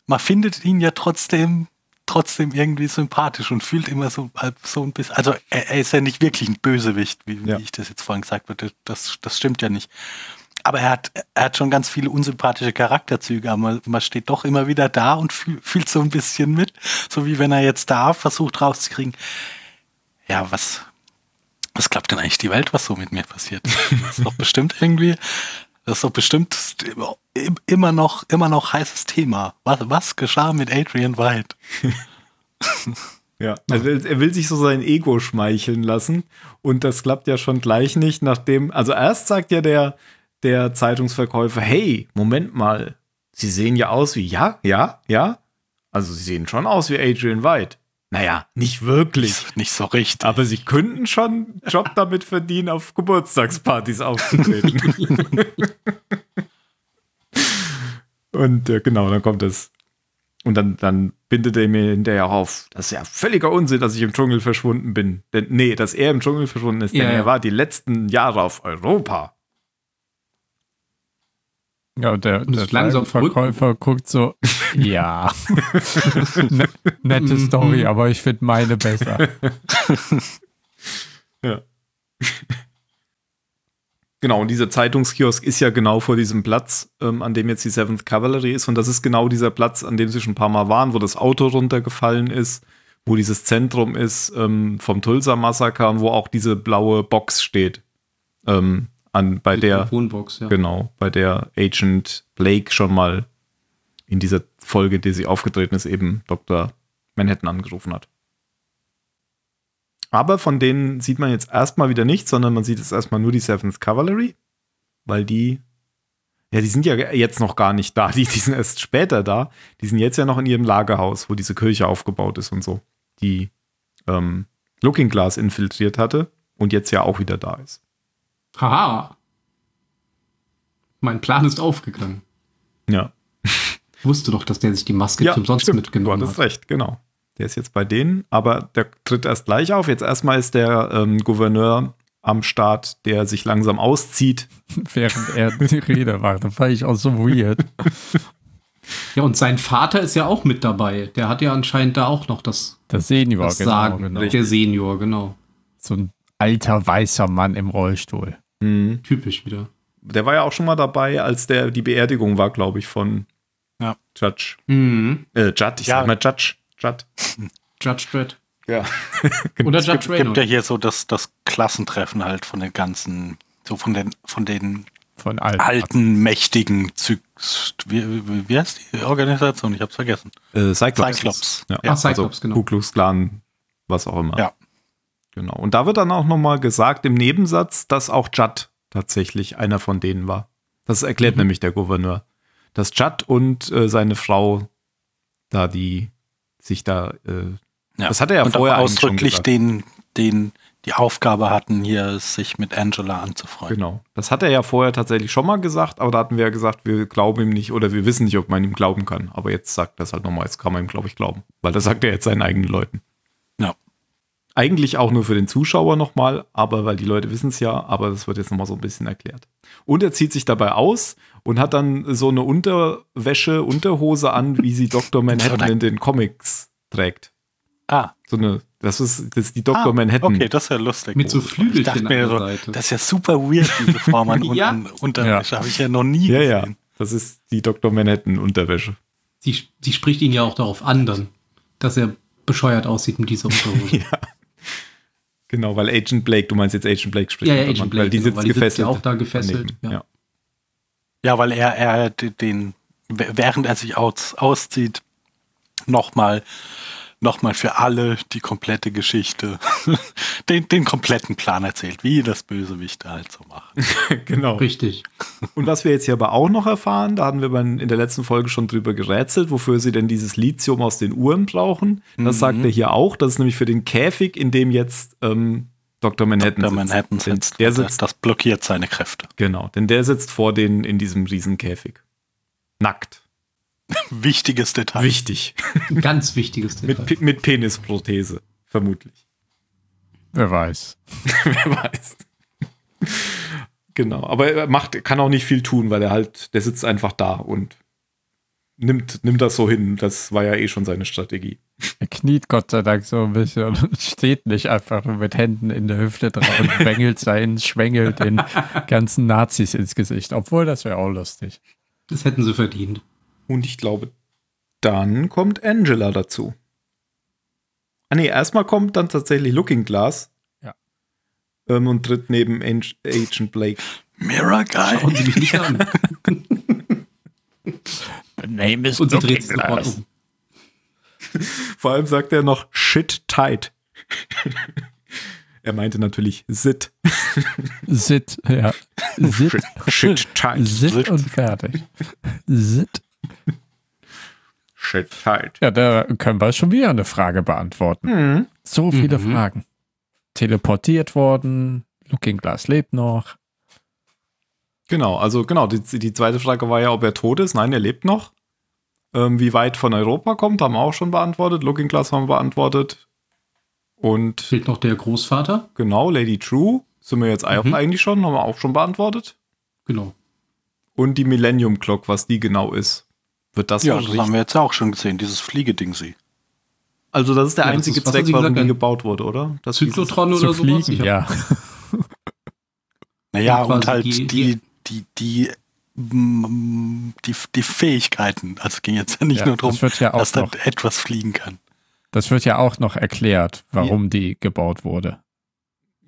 man findet ihn ja trotzdem trotzdem irgendwie sympathisch und fühlt immer so, so ein bisschen. Also er, er ist ja nicht wirklich ein Bösewicht, wie, ja. wie ich das jetzt vorhin gesagt habe. Das, das stimmt ja nicht. Aber er hat, er hat schon ganz viele unsympathische Charakterzüge, aber man, steht doch immer wieder da und fühl, fühlt so ein bisschen mit. So wie wenn er jetzt da versucht rauszukriegen, ja, was, was klappt denn eigentlich die Welt, was so mit mir passiert? Das ist doch bestimmt irgendwie, das ist doch bestimmt immer noch, immer noch heißes Thema. Was, was geschah mit Adrian White? ja, er will, er will sich so sein Ego schmeicheln lassen und das klappt ja schon gleich nicht, nachdem, also erst sagt ja der, der Zeitungsverkäufer, hey, Moment mal, Sie sehen ja aus wie, ja, ja, ja. Also Sie sehen schon aus wie Adrian White. Naja, nicht wirklich. Nicht, so richtig. Aber sie könnten schon einen Job damit verdienen, auf Geburtstagspartys aufzutreten. und äh, genau, dann kommt es. Und dann, dann bindet er mir hinterher auf. Das ist ja völliger Unsinn, dass ich im Dschungel verschwunden bin. Denn, nee, dass er im Dschungel verschwunden ist, ja, denn er war die letzten Jahre auf Europa. Ja, und der, und der langsam Verkäufer guckt so, ja, ne, nette mhm. Story, aber ich finde meine besser. ja. Genau, und dieser Zeitungskiosk ist ja genau vor diesem Platz, ähm, an dem jetzt die Seventh Cavalry ist. Und das ist genau dieser Platz, an dem sie schon ein paar Mal waren, wo das Auto runtergefallen ist, wo dieses Zentrum ist ähm, vom Tulsa-Massaker und wo auch diese blaue Box steht. Ähm, an, bei der ja. Genau, bei der Agent Blake schon mal in dieser Folge, die sie aufgetreten ist, eben Dr. Manhattan angerufen hat. Aber von denen sieht man jetzt erstmal wieder nichts, sondern man sieht jetzt erstmal nur die Seventh Cavalry, weil die, ja, die sind ja jetzt noch gar nicht da, die, die sind erst später da. Die sind jetzt ja noch in ihrem Lagerhaus, wo diese Kirche aufgebaut ist und so, die ähm, Looking Glass infiltriert hatte und jetzt ja auch wieder da ist. Haha. Mein Plan ist aufgegangen. Ja. Ich wusste doch, dass der sich die Maske ja, zum Sonst stimmt. mitgenommen hat. Du hast recht, genau. Der ist jetzt bei denen, aber der tritt erst gleich auf. Jetzt erstmal ist der ähm, Gouverneur am Start, der sich langsam auszieht. Während er die Rede macht. Das fand ich auch so weird. Ja, und sein Vater ist ja auch mit dabei. Der hat ja anscheinend da auch noch das, das Senior, das genau, Sagen. Genau. Der Senior, genau. So ein alter weißer Mann im Rollstuhl. Mhm. Typisch wieder. Der war ja auch schon mal dabei, als der die Beerdigung war, glaube ich, von ja. Judge. Mhm. Äh, Judd, ich ja. sag mal Judge. Judd. Judge Dredd. Ja. Oder Judge es gibt, ja hier so das, das Klassentreffen halt von den ganzen, so von den, von den von alten, alten mächtigen Zyk wie, wie, wie, heißt die Organisation? Ich hab's vergessen. Äh, Cyclops. Cyclops. Ja, ja Cyclops, also, genau. Ku Klux Klan, was auch immer. Ja. Genau. Und da wird dann auch nochmal gesagt im Nebensatz, dass auch Judd tatsächlich einer von denen war. Das erklärt mhm. nämlich der Gouverneur. Dass Judd und äh, seine Frau da die sich da äh, ja. das hat er ja und vorher ausdrücklich den den die Aufgabe hatten, hier sich mit Angela anzufreunden. Genau. Das hat er ja vorher tatsächlich schon mal gesagt, aber da hatten wir ja gesagt, wir glauben ihm nicht oder wir wissen nicht, ob man ihm glauben kann. Aber jetzt sagt das halt nochmal, jetzt kann man ihm, glaube ich, glauben. Weil das sagt er jetzt seinen eigenen Leuten. Ja. Eigentlich auch nur für den Zuschauer nochmal, aber weil die Leute wissen es ja, aber das wird jetzt nochmal so ein bisschen erklärt. Und er zieht sich dabei aus und hat dann so eine Unterwäsche, Unterhose an, wie sie Dr. Manhattan in den Comics trägt. Ah. So eine, das ist, das ist die Dr. Ah, Manhattan. Okay, das ist ja lustig. Mit so Flügelchen mir so, Seite. Das ist ja super weird, diese Form an ja. Unterwäsche. Ja. Habe ich ja noch nie ja, gesehen. Ja, das ist die Dr. Manhattan Unterwäsche. Sie, sie spricht ihn ja auch darauf an, dann, dass er bescheuert aussieht mit dieser Unterhose. ja. Genau, weil Agent Blake, du meinst jetzt Agent Blake spricht. Ja, ja Agent Blake, weil die genau, sitzt weil die gefesselt. Sitzt ja auch da gefesselt. Ja. ja. ja, weil er, er den, während er sich aus, auszieht, nochmal nochmal für alle die komplette Geschichte, den, den kompletten Plan erzählt, wie das Bösewichte halt so machen. genau. Richtig. Und was wir jetzt hier aber auch noch erfahren, da hatten wir in der letzten Folge schon drüber gerätselt, wofür sie denn dieses Lithium aus den Uhren brauchen. Das mhm. sagt er hier auch. Das ist nämlich für den Käfig, in dem jetzt ähm, Dr. Manhattan Dr. Manhattan sitzt. Der sitzt. Das blockiert seine Kräfte. Genau, denn der sitzt vor denen in diesem riesen Käfig. Nackt. Wichtiges Detail. Wichtig. Ganz wichtiges Detail. mit, mit Penisprothese, vermutlich. Wer weiß. Wer weiß. Genau, aber er macht, kann auch nicht viel tun, weil er halt, der sitzt einfach da und nimmt, nimmt das so hin. Das war ja eh schon seine Strategie. Er kniet Gott sei Dank so ein bisschen und steht nicht einfach nur mit Händen in der Hüfte drauf und schwängelt seinen, schwängelt den ganzen Nazis ins Gesicht. Obwohl, das wäre auch lustig. Das hätten sie verdient. Und ich glaube, dann kommt Angela dazu. Ah nee, erstmal kommt dann tatsächlich Looking Glass. Ja. Ähm, und tritt neben Ang Agent Blake. Mirror Guy. Schauen Sie mich nicht an. The name is Und sie dreht sofort um. Vor allem sagt er noch Shit tight. er meinte natürlich Sit. Sit, ja. Sit, Shit, shit tight. Sit und fertig. Sit. Shit tight. Ja, da können wir schon wieder eine Frage beantworten. Mhm. So viele Mhm. Fragen. Teleportiert worden, Looking Glass lebt noch. Genau, also genau, die, die zweite Frage war ja, ob er tot ist. Nein, er lebt noch. Ähm, wie weit von Europa kommt, haben wir auch schon beantwortet. Looking Glass haben wir beantwortet. Und Fehlt noch der Großvater. genau, Lady True sind wir jetzt Mhm. eigentlich schon, haben wir auch schon beantwortet. Genau. Und die Millennium Clock, was die genau ist. Wird das Ja, das haben wir jetzt auch schon gesehen, dieses Fliegeding sie. Also das ist der Ja, das einzige ist, Zweck, warum die gebaut wurde, oder? Das Zyklotron oder sowas. fliegen, Ich hab- ja. Naja, Und und halt die- die, die, die, die, die Fähigkeiten. Also es ging jetzt ja nicht Ja, nur darum, das ja dass da noch, etwas fliegen kann. das wird ja auch noch erklärt, warum die gebaut wurde.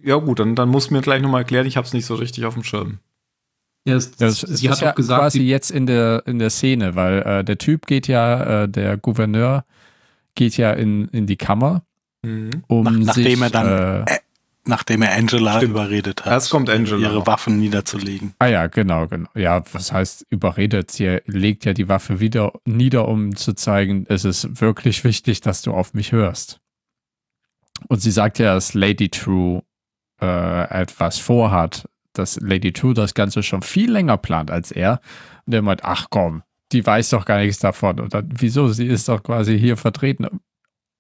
Ja gut, dann, dann muss mir gleich nochmal erklären, ich habe es nicht so richtig auf dem Schirm. Ja, es, Das, sie ist hat ja auch gesagt, quasi sie, jetzt in der, in der Szene, weil äh, der Typ geht ja, äh, der Gouverneur geht ja in, in die Kammer, um Nach- nachdem sich, er dann- äh, Nachdem er Angela Stimmt. überredet hat, Erst kommt Angela. ihre. Waffen niederzulegen. Ah ja, genau, genau. Ja, was heißt überredet? Sie legt ja die Waffe wieder nieder, um zu zeigen, es ist wirklich wichtig, dass du auf mich hörst. Und sie sagt ja, dass Lady True äh, etwas vorhat, dass Lady True das Ganze schon viel länger plant als er. Und er meint, ach komm, die weiß doch gar nichts davon. Und dann, wieso? Sie ist doch quasi hier vertreten.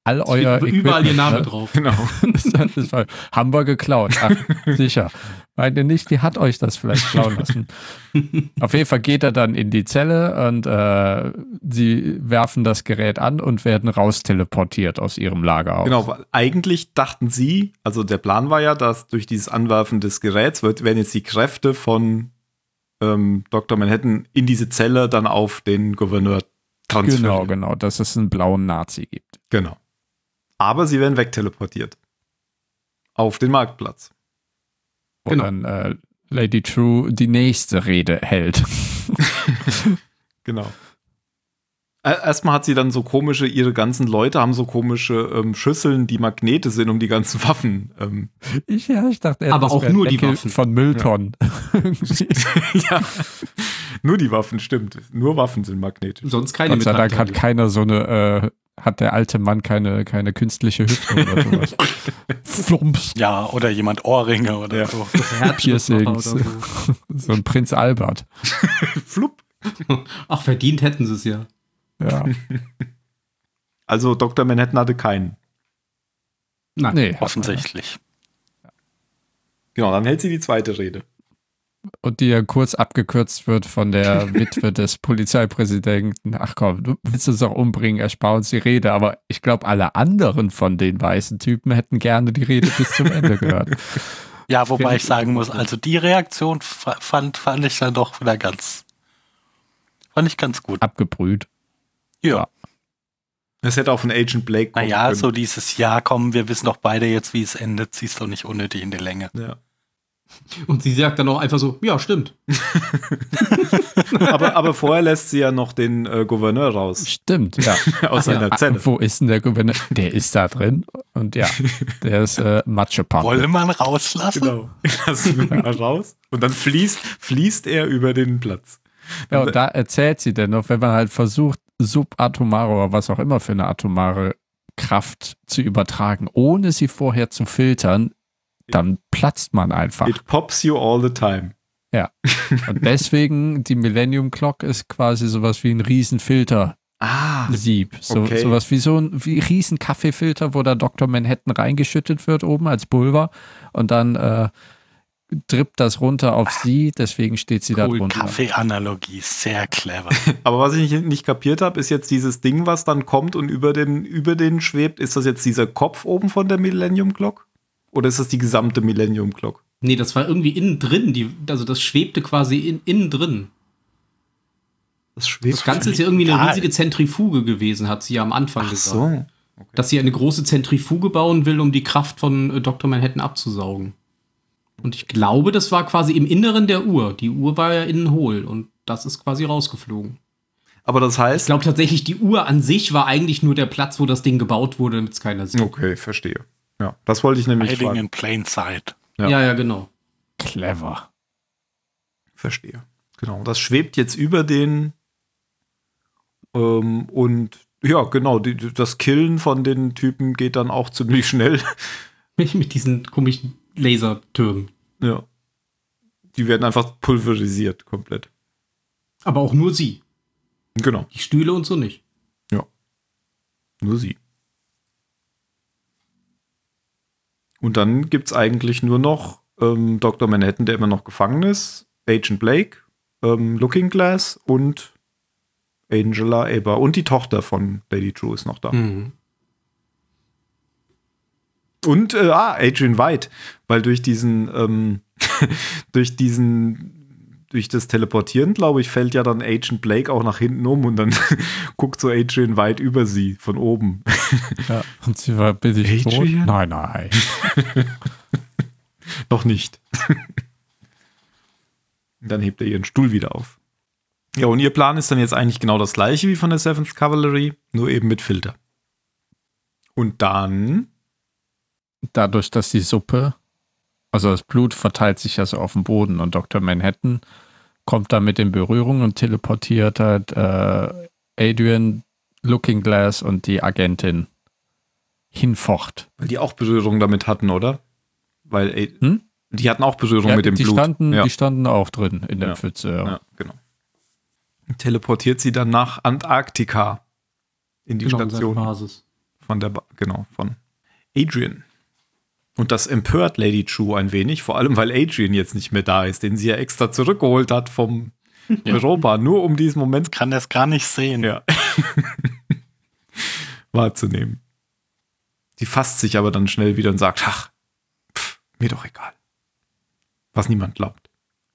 All euer überall ihr Name ne? drauf. Genau. Das, das war, haben wir geklaut. Ach, sicher. Meint ihr nicht, die hat euch das vielleicht klauen lassen? Auf jeden Fall geht er dann in die Zelle und äh, sie werfen das Gerät an und werden rausteleportiert aus ihrem Lager aus. Genau, weil eigentlich dachten sie, also der Plan war ja, dass durch dieses Anwerfen des Geräts wird, werden jetzt die Kräfte von ähm, Dr. Manhattan in diese Zelle dann auf den Gouverneur transferiert. Genau, genau, dass es einen blauen Nazi gibt. genau. Aber sie werden wegteleportiert. Auf den Marktplatz. Wo Genau. dann äh, Lady True die nächste Rede hält. Genau. Erstmal hat sie dann so komische, ihre ganzen Leute haben so komische ähm, Schüsseln, die Magnete sind, um die ganzen Waffen. Ähm, Ich, ja, ich dachte, Aber das auch nur die Deckel Waffen. von Mülltonnen. ja. Nur die Waffen, stimmt. Nur Waffen sind magnetisch. Sonst keine Gott sei Dank hat keiner so eine, äh, hat der alte Mann keine, keine künstliche Hüfte oder sowas. Flumps. Ja, oder jemand Ohrringe oder Ja. so. Piercings. oder so. So ein Prinz Albert. Flupp. Ach, verdient hätten sie es ja. Ja. Also Dr. Manhattan hatte keinen. Nein. Nee. Offensichtlich. Genau, dann hält sie die zweite Rede. Und die ja kurz abgekürzt wird von der Witwe des Polizeipräsidenten. Ach komm, du willst uns doch umbringen, erspar uns die Rede. Aber ich glaube, alle anderen von den weißen Typen hätten gerne die Rede bis zum Ende gehört. Ja, wobei ich sagen muss, also die Reaktion fa- fand, fand ich dann doch wieder ganz, fand ich ganz gut. Abgebrüht. Ja. Das hätte auch von Agent Blake kommen Naja, können. so dieses Ja, komm, wir wissen doch beide jetzt, wie es endet, ziehst doch nicht unnötig in die Länge. Ja. Und sie sagt dann auch einfach so, ja, stimmt. aber, aber vorher lässt sie ja noch den äh, Gouverneur raus Stimmt, ja. aus seiner Ah, Zelle. Wo ist denn der Gouverneur? Der ist da drin. Und ja, der ist äh, Matschepampe. Wolle man rauslassen? Genau. Lassen wir mal raus. Und dann fließt, fließt er über den Platz. Ja, und da erzählt sie denn noch, wenn man halt versucht, subatomare oder was auch immer für eine atomare Kraft zu übertragen, ohne sie vorher zu filtern, dann platzt man einfach. It pops you all the time. Und deswegen, die Millennium Clock ist quasi sowas wie ein Riesenfilter. Ah, Sieb. So, Okay. Sowas wie so ein wie riesen Kaffeefilter, wo da Dr. Manhattan reingeschüttet wird oben als Pulver und dann äh, drippt das runter auf sie, deswegen steht sie da Cool, drunter. Kaffeeanalogie, sehr clever. aber was ich nicht, nicht kapiert habe, ist jetzt dieses Ding, was dann kommt und über den, über den schwebt. Ist das jetzt dieser Kopf oben von der Millennium Clock? Oder ist das die gesamte Millennium Clock? Nee, das war irgendwie innen drin. Die, also das schwebte quasi in, innen drin. Das schwebt. Das Ganze ist ja irgendwie eine Egal. riesige Zentrifuge gewesen, hat sie ja am Anfang Ach gesagt. so. Dass sie eine große Zentrifuge bauen will, um die Kraft von äh, Dr. Manhattan abzusaugen. Und ich glaube, das war quasi im Inneren der Uhr. Die Uhr war ja innen hohl und das ist quasi rausgeflogen. Aber das Ich heißt. glaube tatsächlich, die Uhr an sich war eigentlich nur der Platz, wo das Ding gebaut wurde, damit es keiner sieht. Okay, verstehe. Ja, das wollte ich nämlich Hiding fragen. in plain sight. Ja. Ja, ja, genau. Clever. Verstehe. Genau. Das schwebt jetzt über den. Ähm, und ja, genau. Die, das Killen von den Typen geht dann auch ziemlich schnell. Mit diesen komischen Lasertürmen. Ja. Die werden einfach pulverisiert komplett. Aber auch nur sie. Genau. Die Stühle und so nicht. Nur sie. Und dann gibt es eigentlich nur noch ähm, Dr. Manhattan, der immer noch gefangen ist, Agent Blake, ähm, Looking Glass und Angela Eber. Und die Tochter von Lady True ist noch da. Mhm. Und äh, ah, Adrian White, weil durch diesen, ähm, durch diesen, durch das Teleportieren, glaube ich, fällt ja dann Agent Blake auch nach hinten um und dann guckt so Adrian White über sie von oben. Ja. Und sie war, bin ich tot? Nein, nein. Noch nicht. Dann hebt er ihren Stuhl wieder auf. Ja, und ihr Plan ist dann jetzt eigentlich genau das gleiche wie von der Seventh Cavalry, nur eben mit Filter. Und dann, Dadurch, dass die Suppe, also das Blut verteilt sich ja so auf dem Boden und Dr. Manhattan kommt damit in Berührung und teleportiert halt äh, Adrian, Looking Glass und die Agentin hinfort. weil die auch Berührung damit hatten, oder? Weil ey, Hm? die hatten auch Berührung Ja, mit dem die, Blut. Standen, ja. die standen auch drin in der Ja. Pfütze. Ja. ja, genau. Teleportiert sie dann nach Antarktika in die Genau, Station Basis. von der, ba genau, von Adrian. Und das empört Lady True ein wenig, vor allem weil Adrian jetzt nicht mehr da ist, den sie ja extra zurückgeholt hat vom Europa, nur um diesen Moment Kann das gar nicht sehen. ja. wahrzunehmen. Sie fasst sich aber dann schnell wieder und sagt, ach, pff, mir doch egal. Was niemand glaubt.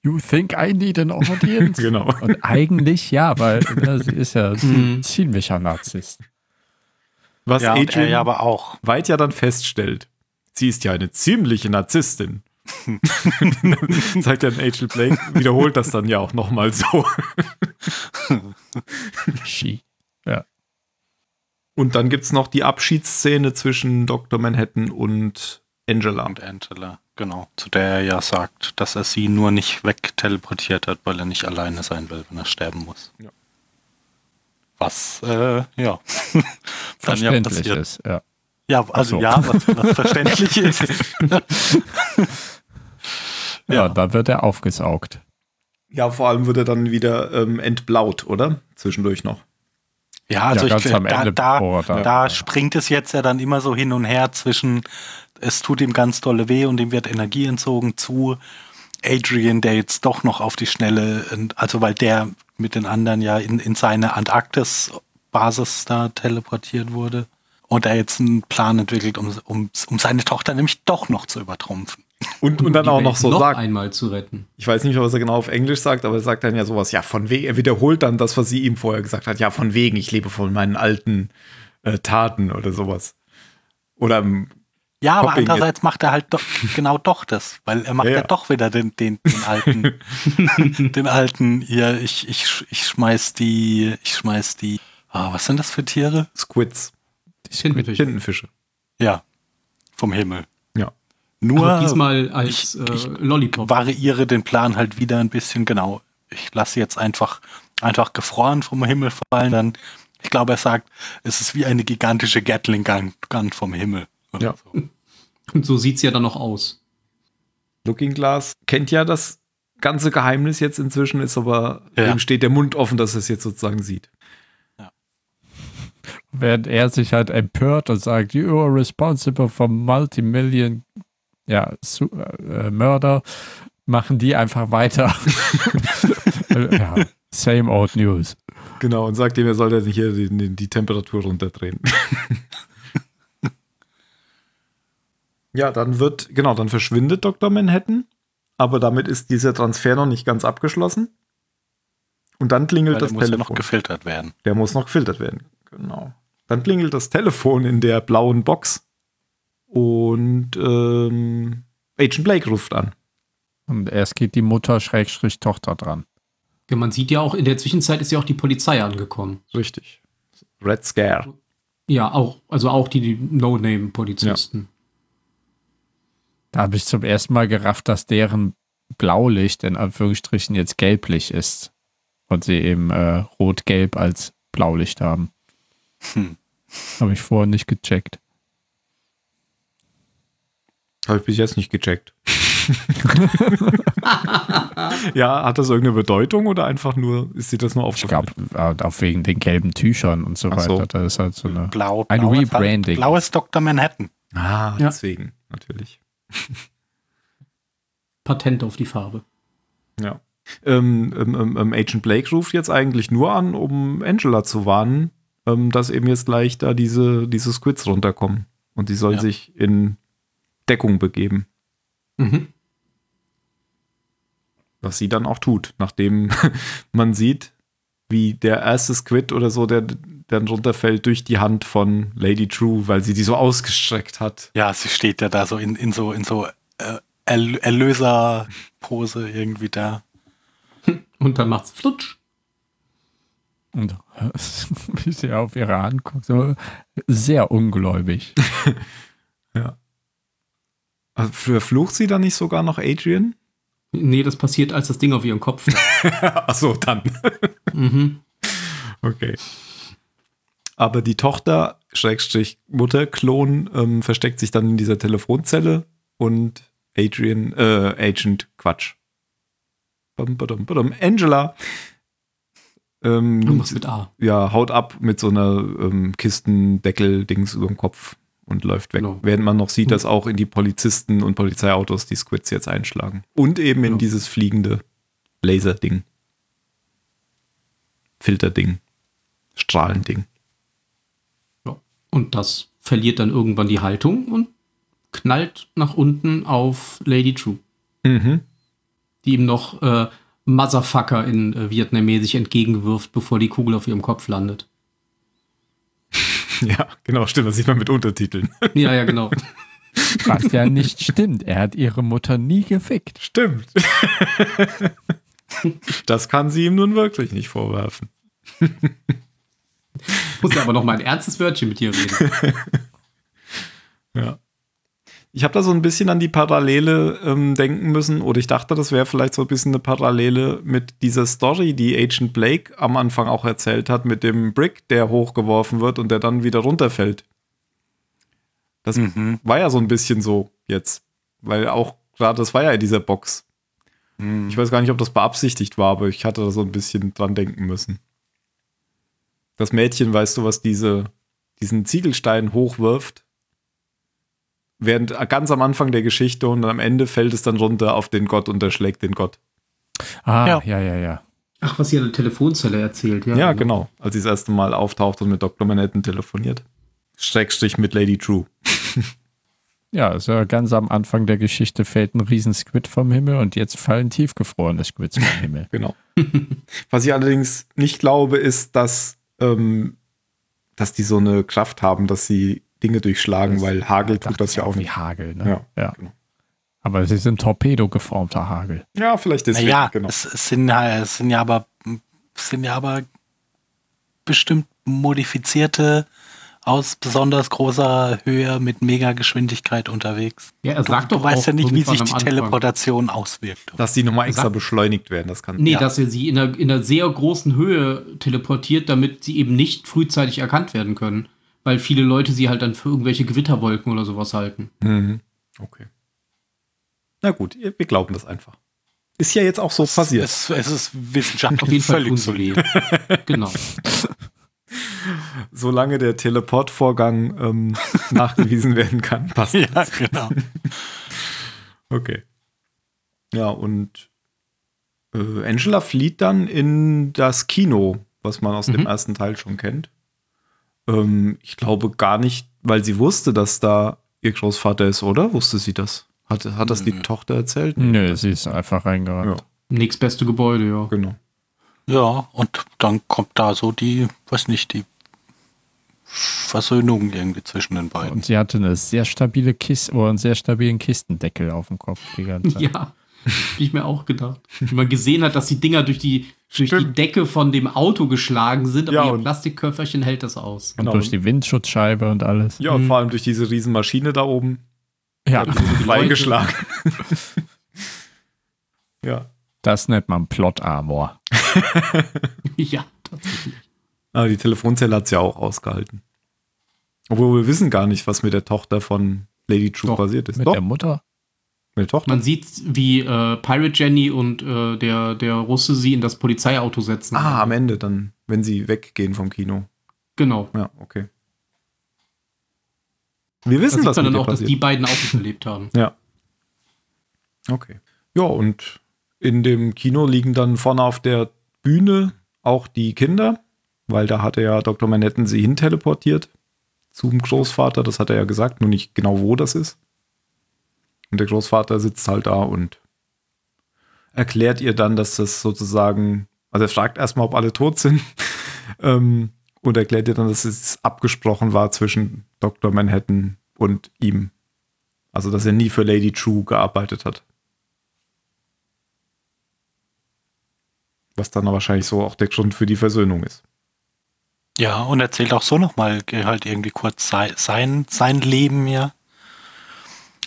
You think I need an audience? Genau. Und eigentlich ja, weil ne, sie ist ja ein Mhm. ziemlicher Narzisst. Was Ja, er Adrian ja aber auch. White ja dann feststellt, sie ist ja eine ziemliche Narzisstin. Sagt dann Angel Blake, wiederholt das dann ja auch nochmal so. She. Und dann gibt es noch die Abschiedsszene zwischen Dr. Manhattan und Angela. Und Angela, genau. Zu der er ja sagt, dass er sie nur nicht wegteleportiert hat, weil er nicht alleine sein will, wenn er sterben muss. Ja. Was, äh, ja. Dann ja Verständlich passiert. ist, ja. Ja, also so. ja, was, was verständlich ist. ja. Ja. dann wird er aufgesaugt. Ja, vor allem wird er dann wieder ähm, entblaut, oder? Zwischendurch noch. Ja, also Ja, ich, am da, Ende, da, er da- da ja. springt es jetzt ja dann immer so hin und her zwischen, es tut ihm ganz dolle weh und ihm wird Energie entzogen zu Adrian, der jetzt doch noch auf die Schnelle, also weil der mit den anderen ja in, in seine Antarktis-Basis da teleportiert wurde und er jetzt einen Plan entwickelt, um, um, um seine Tochter nämlich doch noch zu übertrumpfen. Und, und dann auch Welt noch so noch sagt, einmal zu retten. ich weiß nicht, was er genau auf Englisch sagt, aber er sagt dann ja sowas, ja, von wegen, er wiederholt dann das, was sie ihm vorher gesagt hat, ja, von wegen, ich lebe von meinen alten äh, Taten oder sowas. Oder ähm, Ja, aber Hopping andererseits macht er halt doch genau doch das, weil er macht Ja, ja, ja. doch wieder den, den, den alten, den alten, hier, ich, ich, ich schmeiß die, ich schmeiß die, ah, was sind das für Tiere? Squids, Tintenfisch. Tintenfische. Ja, vom Himmel. Ja. Nur Aber diesmal als ich- äh, ich Lollipop. variiere den Plan halt wieder ein bisschen genau. Ich lasse jetzt einfach, einfach gefroren vom Himmel fallen, dann, ich glaube, er sagt, es ist wie eine gigantische Gatling Gun vom Himmel. oder Ja. So. Und so sieht's ja dann noch aus. Looking Glass kennt ja das ganze Geheimnis jetzt inzwischen ist, aber Ja. ihm steht der Mund offen, dass er es jetzt sozusagen sieht. Während er sich halt empört und sagt, you are responsible for multimillion ja, Su äh, Mörder, machen die einfach weiter. ja, same old news. Genau, und sagt ihm, er soll nicht hier die, die, die Temperatur runterdrehen. ja, dann wird, genau, dann verschwindet Dr. Manhattan, aber damit ist dieser Transfer noch nicht ganz abgeschlossen. Und dann klingelt Weil das der muss ja Telefon. noch gefiltert werden. Der muss noch gefiltert werden. Genau. Dann klingelt das Telefon in der blauen Box. Und ähm, Agent Blake ruft an. Und erst geht die Mutter Schrägstrich Tochter dran. Ja, man sieht ja auch, in der Zwischenzeit ist ja auch die Polizei angekommen. Richtig. Red Scare. Ja, auch, also auch die, die No-Name-Polizisten. Da habe ich zum ersten Mal gerafft, dass deren Blaulicht in Anführungsstrichen jetzt gelblich ist. Und sie eben äh, rot-gelb als Blaulicht haben. Hm. Habe ich vorher nicht gecheckt. Habe ich bis jetzt nicht gecheckt. ja, hat das irgendeine Bedeutung oder einfach nur, ist dir das nur Ich aufgefallen? glaube, auch wegen den gelben Tüchern und so so. weiter. Das ist halt so eine. Blau, Ein blaues- Rebranding. Blaues Dr. Manhattan. Ah, Ja. deswegen, natürlich. Patent auf die Farbe. Ja. Ähm, ähm, ähm, ähm, Agent Blake ruft jetzt eigentlich nur an, um Angela zu warnen, ähm, dass eben jetzt gleich da diese, diese Squids runterkommen. Und die soll Ja. sich in Deckung begeben. Mhm. Was sie dann auch tut, nachdem man sieht, wie der erste Squid oder so, der dann runterfällt durch die Hand von Lady True, weil sie die so ausgestreckt hat. Ja, sie steht ja da so in, in so in so äh, Erl Erlöser-Pose irgendwie da. Und dann macht's flutsch. Und wie sie auf ihre Hand guckt, sehr ungläubig. Also verflucht sie dann nicht sogar noch Adrian? Nee, das passiert, als das Ding auf ihren Kopf ist. Achso, dann. mhm. Okay. Aber die Tochter, Schrägstrich Mutter-Klon, ähm, versteckt sich dann in dieser Telefonzelle und Adrian, äh, Agent Quatsch. Bam, badam, badam. Angela ähm, Irgendwas mit A. ja, haut ab mit so einer ähm, Kistendeckel-Dings über dem Kopf und läuft weg. Genau. Während man noch sieht, dass auch in die Polizisten und Polizeiautos die Squids jetzt einschlagen. Und eben in Ja. dieses fliegende Laserding. Filterding. Strahlending. Ja. Und das verliert dann irgendwann die Haltung und knallt nach unten auf Lady True, Mhm. die ihm noch äh, Motherfucker in äh, Vietnamesisch entgegenwirft, bevor die Kugel auf ihrem Kopf landet. Ja, genau, stimmt. Das sieht man mit Untertiteln. Ja, ja, genau. Was ja nicht stimmt. Er hat ihre Mutter nie gefickt. Stimmt. das kann sie ihm nun wirklich nicht vorwerfen. Muss ja aber noch mal ein ernstes Wörtchen mit dir reden. Ja. Ich habe da so ein bisschen an die Parallele ähm, denken müssen, oder ich dachte, das wäre vielleicht so ein bisschen eine Parallele mit dieser Story, die Agent Blake am Anfang auch erzählt hat, mit dem Brick, der hochgeworfen wird und der dann wieder runterfällt. Das Mhm. war ja so ein bisschen so jetzt, weil auch gerade das war ja in dieser Box. Mhm. Ich weiß gar nicht, ob das beabsichtigt war, aber ich hatte da so ein bisschen dran denken müssen. Das Mädchen, weißt du, was diese, diesen Ziegelstein hochwirft, während ganz am Anfang der Geschichte und am Ende fällt es dann runter auf den Gott und erschlägt den Gott. Ah, Ja. ja, ja, ja. Ach, was sie an der Telefonzelle erzählt, ja. Ja, genau. Als sie das erste Mal auftaucht und mit Dr. Manhattan telefoniert. Schrägstrich mit Lady True. Ja, also ganz am Anfang der Geschichte fällt ein riesen Squid vom Himmel und jetzt fallen tiefgefrorene Squids vom Himmel. Genau. Was ich allerdings nicht glaube, ist, dass, ähm, dass die so eine Kraft haben, dass sie Dinge durchschlagen, Das weil Hagel tut das ja auch wie nicht. Hagel, ne? Ja, Ja. genau. Aber sie sind Torpedo geformter Hagel. Ja, vielleicht deswegen. Naja, genau. es, es, sind, ja- es sind ja aber es sind ja aber bestimmt modifizierte aus besonders großer Höhe mit Megageschwindigkeit unterwegs. Ja, er Du, sagt du doch weißt auch ja nicht, wie sich die Anfang. Teleportation auswirkt. Dass die nochmal extra Sag- beschleunigt werden, das kann. Nee, ja. dass er sie in einer, in einer sehr großen Höhe teleportiert, damit sie eben nicht frühzeitig erkannt werden können. Weil viele Leute sie halt dann für irgendwelche Gewitterwolken oder sowas halten. Mhm. Okay. Na gut, wir glauben das einfach. Ist ja jetzt auch so passiert. Es, es ist Auf wissenschaftlich jeden Fall völlig solid. Genau. Solange der Teleportvorgang ähm, nachgewiesen werden kann, passt. Ja, genau. Okay. Ja, und äh, Angela flieht dann in das Kino, was man aus dem Mhm. ersten Teil schon kennt. Ähm, ich glaube gar nicht, weil sie wusste, dass da ihr Großvater ist, oder? Wusste sie das? Hat, hat das die Nö. Tochter erzählt? Nö, sie ist einfach reingerannt. Ja, Nächstbeste Gebäude, ja. genau. Ja, und dann kommt da so die, weiß nicht, die Versöhnung irgendwie zwischen den beiden. Und sie hatte eine sehr stabile Kiste oder einen sehr stabilen Kistendeckel auf dem Kopf die ganze Zeit. Ja, hab ich mir auch gedacht. Wie man gesehen hat, dass die Dinger durch die, durch die Stimmt. Decke von dem Auto geschlagen sind, aber Ja, ihr Plastikköfferchen hält das aus. Und Genau. durch die Windschutzscheibe und alles. Ja, und Mhm. vor allem durch diese riesen Maschine da oben. Ja, Die Reingeschlagen. ja. das nennt man Plot Armor. Ja, tatsächlich. Aber Ah, die Telefonzelle hat es ja auch ausgehalten. Obwohl wir wissen gar nicht, was mit der Tochter von Lady True Doch, passiert ist. Mit Doch, der Mutter. Der Tochter. Man sieht, wie äh, Pirate Jenny und äh, der, der Russe sie in das Polizeiauto setzen. Ah, am Ende dann, wenn sie weggehen vom Kino. Genau. Ja, okay. Wir Da wissen, sieht was man dann auch, dass passiert. die beiden auch überlebt haben. Ja. Okay. Ja, und in dem Kino liegen dann vorne auf der Bühne auch die Kinder, weil da hatte ja Dr. Manhattan sie hin teleportiert zum Großvater. Das hat er ja gesagt, nur nicht genau, wo das ist. Und der Großvater sitzt halt da und erklärt ihr dann, dass das sozusagen, also er fragt erstmal, ob alle tot sind ähm, und erklärt ihr dann, dass es abgesprochen war zwischen Dr. Manhattan und ihm. Also, dass er nie für Lady True gearbeitet hat. Was dann wahrscheinlich so auch der Grund für die Versöhnung ist. Ja, und erzählt auch so nochmal halt irgendwie kurz sei, sein, sein Leben ja.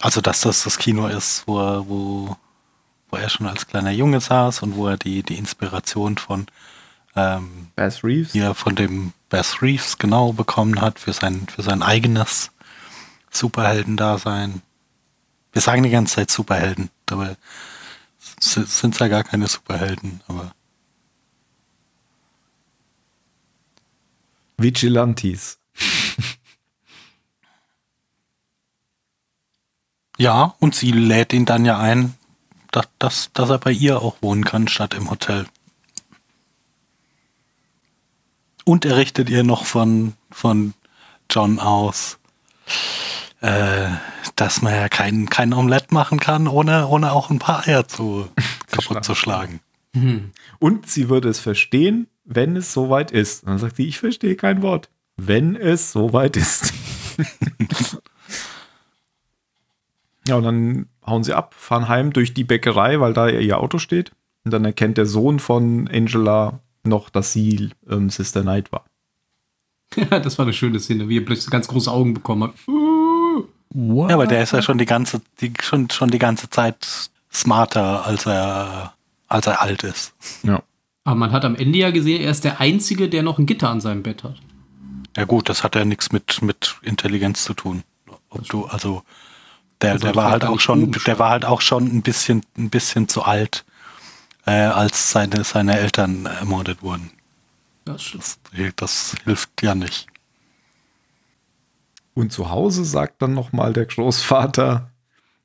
Also, dass das das Kino ist, wo er, wo, wo er schon als kleiner Junge saß und wo er die, die Inspiration von ähm, Bass Reeves? hier von dem Bess Reeves genau bekommen hat für sein, für sein eigenes Superhelden-Dasein. Wir sagen die ganze Zeit Superhelden, dabei sind es ja gar keine Superhelden, aber Vigilantes. Ja, und sie lädt ihn dann ja ein, dass, dass, dass er bei ihr auch wohnen kann, statt im Hotel. Und er richtet ihr noch von, von John aus, äh, dass man ja kein, kein Omelett machen kann, ohne, ohne auch ein paar Eier zu, kaputt zu schlagen. Hm. Und sie würde es verstehen, wenn es soweit ist. Und dann sagt sie, ich verstehe kein Wort. Wenn es soweit ist. ja, und dann hauen sie ab, fahren heim durch die Bäckerei, weil da ihr Auto steht. Und dann erkennt der Sohn von Angela noch, dass sie ähm, Sister Knight war. Ja, das war eine schöne Szene, wie er plötzlich ganz große Augen bekommen hat. Uh. What? Ja, aber der ist ja schon die ganze, die, schon, schon die ganze Zeit smarter, als er, als er alt ist. Ja. Aber man hat am Ende ja gesehen, er ist der Einzige, der noch ein Gitter an seinem Bett hat. Ja gut, das hat ja nichts mit, mit Intelligenz zu tun. Ob du, also der, Also der war halt auch schon, der war halt auch schon ein bisschen, ein bisschen zu alt, äh, als seine, seine Eltern ermordet wurden. Das. Das, das hilft ja nicht. Und zu Hause sagt dann noch mal der Großvater,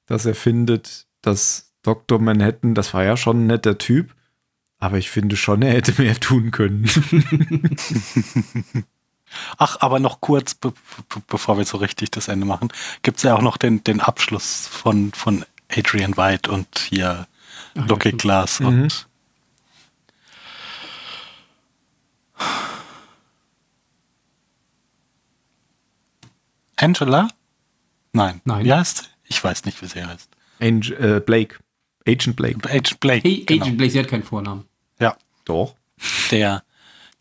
dass er findet, dass Dr. Manhattan, das war ja schon ein netter Typ, aber ich finde schon, er hätte mehr tun können. Ach, aber noch kurz, be be bevor wir so richtig das Ende machen, gibt's ja auch noch den, den Abschluss von, von Adrian White und hier Ach ja, Looking stimmt. Glass Mhm. und Angela? Nein. Nein. Wie heißt sie? Ich weiß nicht, wie sie heißt. Angel, äh, Blake. Agent Blake. Agent Blake. Hey, genau. Agent Blake, sie hat keinen Vornamen. Ja, Doch. der,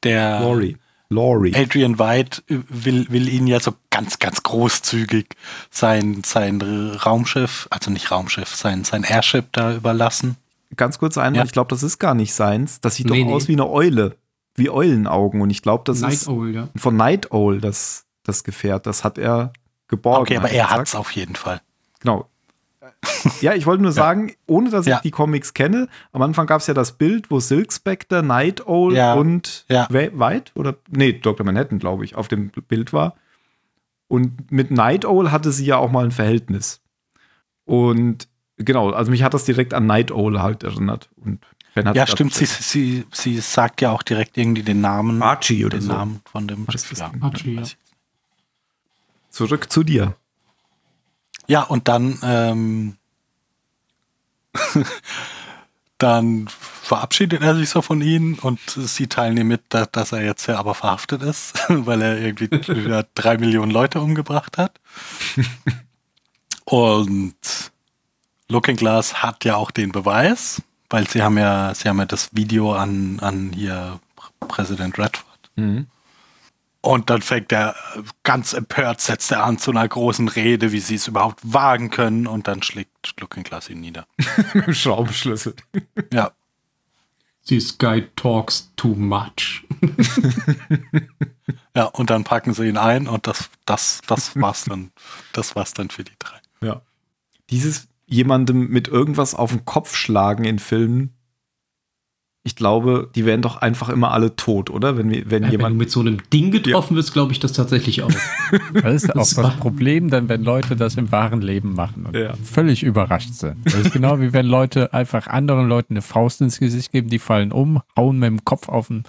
der Laurie. Laurie. Adrian White will, will ihn ja so ganz, ganz großzügig sein, sein Raumschiff, also nicht Raumschiff, sein, sein Airship da überlassen. Ganz kurz einmal, Ja. ich glaube, das ist gar nicht seins. Das sieht Nee, doch nee. aus wie eine Eule. Wie Eulenaugen. Und ich glaube, das Night ist Owl, ja. von Night Owl, das, das Gefährt. Das hat er geborgen. Okay, aber hat er gesagt. hat's auf jeden Fall. Genau. Ja, ich wollte nur sagen, ohne dass ich Ja. die Comics kenne, am Anfang gab es ja das Bild, wo Silk Spectre, Night Owl Ja. und White oder nee, Dr. Manhattan, glaube ich, auf dem Bild war. Und mit Night Owl hatte sie ja auch mal ein Verhältnis. Und genau, also mich hat das direkt an Night Owl halt erinnert. Und Ben hat Ja, stimmt. Sie, sie, sie sagt ja auch direkt irgendwie den Namen. Archie oder den so. Namen von dem. Ding? Archie, ja. Zurück zu dir. Ja, und dann, ähm, dann verabschiedet er sich so von ihnen und sie teilen ihm mit, da- dass er jetzt ja aber verhaftet ist, weil er irgendwie wieder drei Millionen Leute umgebracht hat. Und Looking Glass hat ja auch den Beweis, weil sie haben ja, sie haben ja das Video an, an hier Präsident Redford. Und dann fängt er ganz empört, setzt er an zu einer großen Rede, wie sie es überhaupt wagen können, und dann schlägt Looking Glass ihn nieder. Mit dem Schraubenschlüssel. Ja, This guy talks too much. ja, und dann packen sie ihn ein und das, das, das war's dann, das war's dann für die drei. Ja. Dieses jemandem mit irgendwas auf den Kopf schlagen in Filmen, ich glaube, die wären doch einfach immer alle tot, oder? Wenn, wir- wenn Ja, wenn du jemand. mit so einem Ding getroffen wirst, glaube ich das tatsächlich auch. Das ist auch Das das Problem, dann, wenn Leute das im wahren Leben machen und Ja. völlig überrascht sind. Das ist genau wie wenn Leute einfach anderen Leuten eine Faust ins Gesicht geben, die fallen um, hauen mit dem Kopf auf den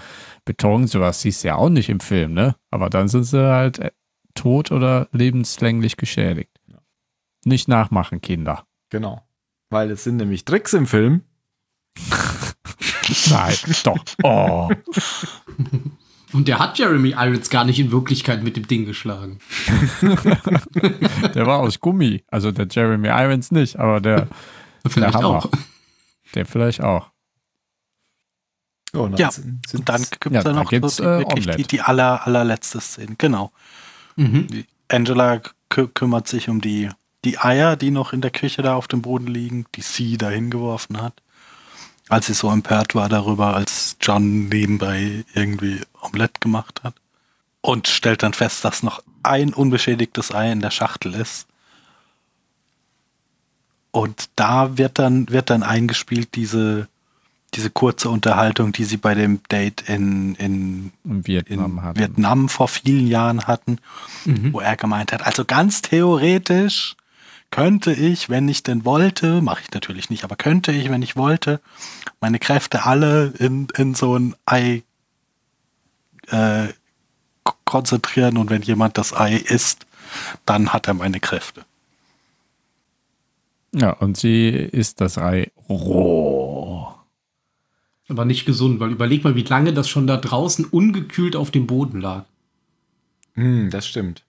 Beton. Sowas siehst du ja auch nicht im Film, ne? Aber dann sind sie halt äh, tot oder lebenslänglich geschädigt. Nicht nachmachen, Kinder. Genau. Weil es sind nämlich Tricks im Film. Nein, doch. Oh. Und der hat Jeremy Irons gar nicht in Wirklichkeit mit dem Ding geschlagen. Der war aus Gummi. Also der Jeremy Irons nicht, aber der, Vielleicht Hammer. auch. der vielleicht auch. Oh, Ja, Und dann gibt es Ja, da noch so die, äh, wirklich die, die aller, allerletzte Szene. Genau. Mhm. Angela kü kümmert sich um die, die Eier, die noch in der Küche da auf dem Boden liegen, die sie da hingeworfen hat. Als sie so empört war darüber, als John nebenbei irgendwie Omelette gemacht hat. Und stellt dann fest, dass noch ein unbeschädigtes Ei in der Schachtel ist. Und da wird dann, wird dann eingespielt diese, diese kurze Unterhaltung, die sie bei dem Date in, in In Vietnam in hatten. Vietnam vor vielen Jahren hatten, Mhm. wo er gemeint hat, also ganz theoretisch könnte ich, wenn ich denn wollte, mache ich natürlich nicht, aber könnte ich, wenn ich wollte, meine Kräfte alle in, in so ein Ei äh, konzentrieren und wenn jemand das Ei isst, dann hat er meine Kräfte. Ja, und sie isst das Ei roh. Aber nicht gesund, weil überleg mal, wie lange das schon da draußen ungekühlt auf dem Boden lag. Hm, das stimmt.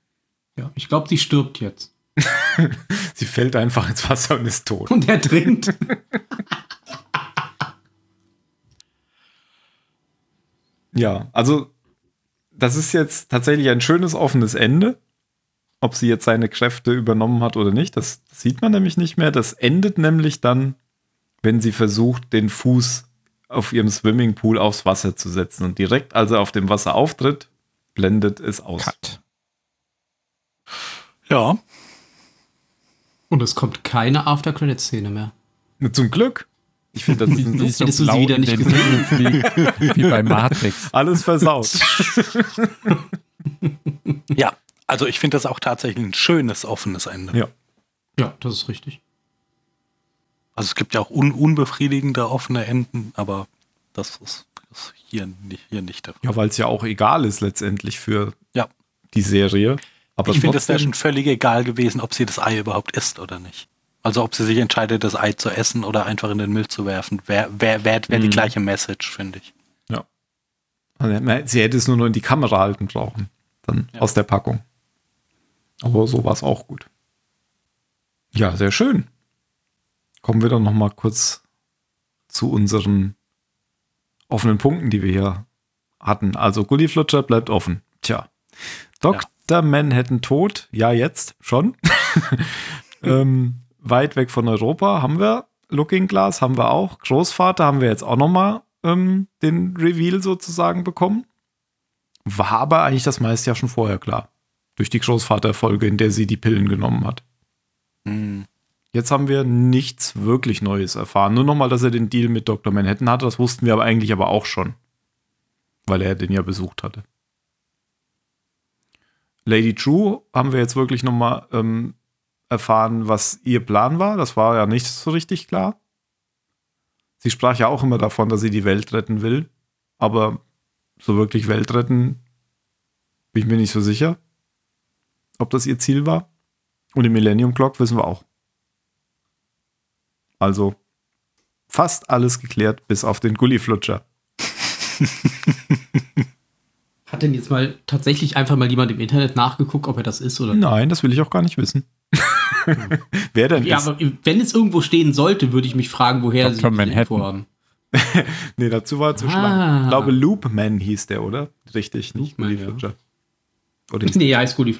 Ja, ich glaube, sie stirbt jetzt. Sie fällt einfach ins Wasser und ist tot. Und er trinkt. Ja, also das ist jetzt tatsächlich ein schönes offenes Ende. Ob sie jetzt seine Kräfte übernommen hat oder nicht, das sieht man nämlich nicht mehr. Das endet nämlich dann, wenn sie versucht, den Fuß auf ihrem Swimmingpool aufs Wasser zu setzen. Und direkt, als er auf dem Wasser auftritt, blendet es aus. Cut. Ja, Und es kommt keine After-Credit-Szene mehr. Zum Glück. Ich finde, das ist ein so Hättest du sie blau wieder nicht gesehen? Fliegt, wie bei Matrix. alles versaut. ja. Also ich finde das auch tatsächlich ein schönes, offenes Ende. Ja. Ja, das ist richtig. Also es gibt ja auch un unbefriedigende offene Enden, aber das ist, ist hier, nicht, hier nicht der Fall. Ja, weil es ja auch egal ist letztendlich für Ja. die Serie. Aber ich finde, es wäre schon völlig egal gewesen, ob sie das Ei überhaupt isst oder nicht. Also ob sie sich entscheidet, das Ei zu essen oder einfach in den Müll zu werfen, wäre wär, wär, wär die Mhm. gleiche Message, finde ich. Sie hätte es nur noch in die Kamera halten brauchen. Dann Ja. aus der Packung. Aber so war es auch gut. Ja, sehr schön. Kommen wir dann noch mal kurz zu unseren offenen Punkten, die wir hier hatten. Also Gully Flutscher bleibt offen. Tja. Dr. Manhattan tot. Ja, jetzt schon. ähm, weit weg von Europa haben wir. Looking Glass haben wir auch. Großvater haben wir jetzt auch noch mal ähm, den Reveal sozusagen bekommen. War aber eigentlich das meiste ja schon vorher klar. Durch die Großvaterfolge, in der sie die Pillen genommen hat. Hm. Jetzt haben wir nichts wirklich Neues erfahren. Nur nochmal, dass er den Deal mit Dr. Manhattan hatte. Das wussten wir aber eigentlich aber auch schon. Weil er den ja besucht hatte. Lady True haben wir jetzt wirklich nochmal ähm, erfahren, was ihr Plan war. Das war ja nicht so richtig klar. Sie sprach ja auch immer davon, dass sie die Welt retten will. Aber so wirklich Welt retten, bin ich mir nicht so sicher, ob das ihr Ziel war. Und die Millennium Clock wissen wir auch. Also fast alles geklärt, bis auf den Gulliflutscher. Hat denn jetzt mal tatsächlich einfach mal jemand im Internet nachgeguckt, ob er das ist oder Nein, das will ich auch gar nicht wissen. Wer denn Ja, ist? aber wenn es irgendwo stehen sollte, würde ich mich fragen, woher Dr. sie diese Manhattan. Info haben. Nee, dazu war er zu Ah. schlank. Ich glaube, Loopman hieß der, oder? Richtig, nicht Loopman, Gulliflutscher. Oder Nee, Highschool die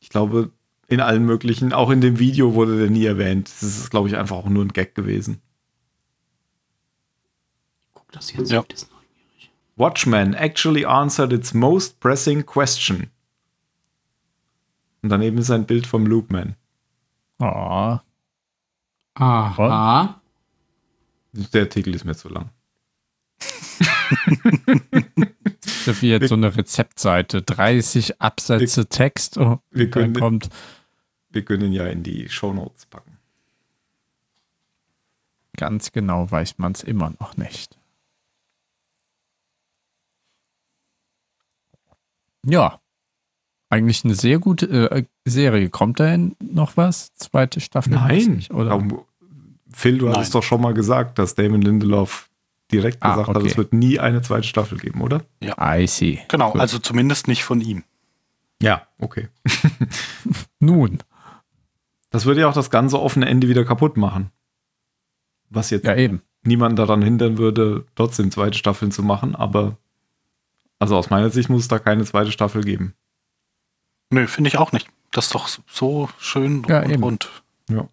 Ich glaube, in allen möglichen, auch in dem Video wurde der nie erwähnt. Das ist, glaube ich, einfach auch nur ein Gag gewesen. Guck das jetzt. Ja. Das Watchman actually answered its most pressing question. Und daneben ist ein Bild vom Loopman. Oh, Aha. Der Artikel ist mir zu lang. das ist wie jetzt so eine Rezeptseite. 30 Absätze Text und wir dann können- kommt Wir können ja in die Shownotes packen. ganz genau, weiß man es immer noch nicht. Ja, eigentlich eine sehr gute äh, Serie. Kommt da denn noch was? Zweite Staffel? Weiß nicht, oder? Aber Phil, du Nein. hattest doch schon mal gesagt, dass Damon Lindelof direkt Ah, gesagt hat, okay. es wird nie eine zweite Staffel geben, oder? I see. Genau, Gut. also zumindest nicht von ihm. Ja, okay. Nun, Das würde ja auch das ganze offene Ende wieder kaputt machen. Was jetzt ja eben. niemand daran hindern würde, trotzdem zweite Staffeln zu machen, aber also aus meiner Sicht muss es da keine zweite Staffel geben. Nö, finde ich auch nicht. Das ist doch so schön Ja, und eben. rund. Ja.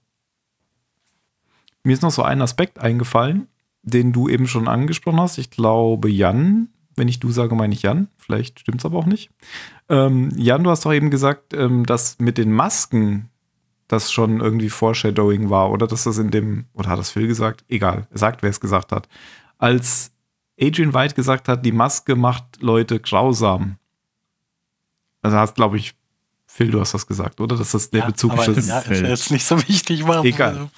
Mir ist noch so ein Aspekt eingefallen, den du eben schon angesprochen hast. Ich glaube, Jan, wenn ich du sage, meine ich Jan. Vielleicht stimmt es aber auch nicht. Ähm, Jan, du hast doch eben gesagt, ähm, dass mit den Masken das schon irgendwie Foreshadowing war oder dass das in dem, oder hat das Phil gesagt? Egal, er sagt, wer es gesagt hat. Als Adrian White gesagt hat, die Maske macht Leute grausam. Also hast, glaube ich, Phil, du hast das gesagt, oder? Dass das der Ja, Bezug aber ist. ja, ist jetzt nicht so wichtig. Warum, Egal.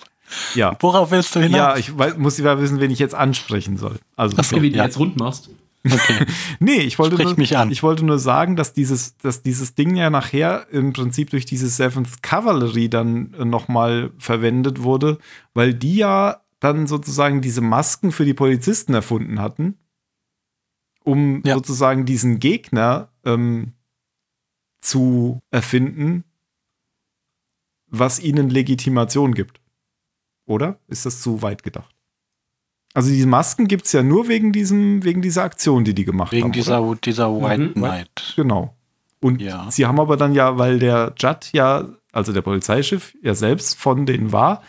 Ja. Worauf willst du hinaus? Ja, ich wei- muss ja wissen, wen ich jetzt ansprechen soll. Also, Dass du wie du Ja. jetzt rund machst. Okay. nee, ich wollte, Sprich nur, mich an. ich wollte nur sagen, dass dieses, dass dieses Ding ja nachher im Prinzip durch diese Seventh Cavalry dann äh, nochmal verwendet wurde, weil die ja dann sozusagen diese Masken für die Polizisten erfunden hatten, um Ja. sozusagen diesen Gegner ähm, zu erfinden, was ihnen Legitimation gibt. Oder? Ist das zu weit gedacht? Also diese Masken gibt es ja nur wegen, diesem, wegen dieser Aktion, die die gemacht Wegen haben. dieser, Oder? dieser White Mhm. Knight. Genau. Und Ja. sie haben aber dann ja, weil der Judd ja, also der Polizeichef, ja selbst von denen war,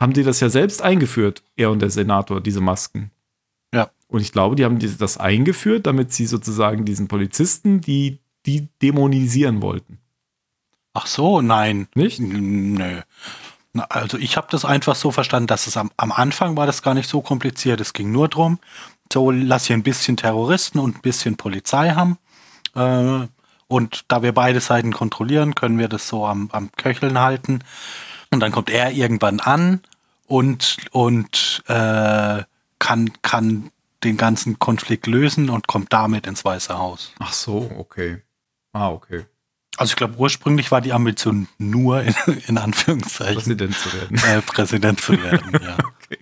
haben die das ja selbst eingeführt, er und der Senator, diese Masken. Ja. Und ich glaube, die haben das eingeführt, damit sie sozusagen diesen Polizisten, die, die dämonisieren wollten. Ach so, nein. Nicht? Nö. Also ich habe das einfach so verstanden, dass es am, am Anfang war das gar nicht so kompliziert. Es ging nur drum, so lass hier ein bisschen Terroristen und ein bisschen Polizei haben. Äh, und da wir beide Seiten kontrollieren, können wir das so am, am Köcheln halten. Und dann kommt er irgendwann an und, und äh, kann, kann den ganzen Konflikt lösen und kommt damit ins Weiße Haus. Ach so, okay. Ah, okay. Also ich glaube, ursprünglich war die Ambition nur, in, in Anführungszeichen, Präsident zu werden. äh, Präsident zu werden. ja. Okay.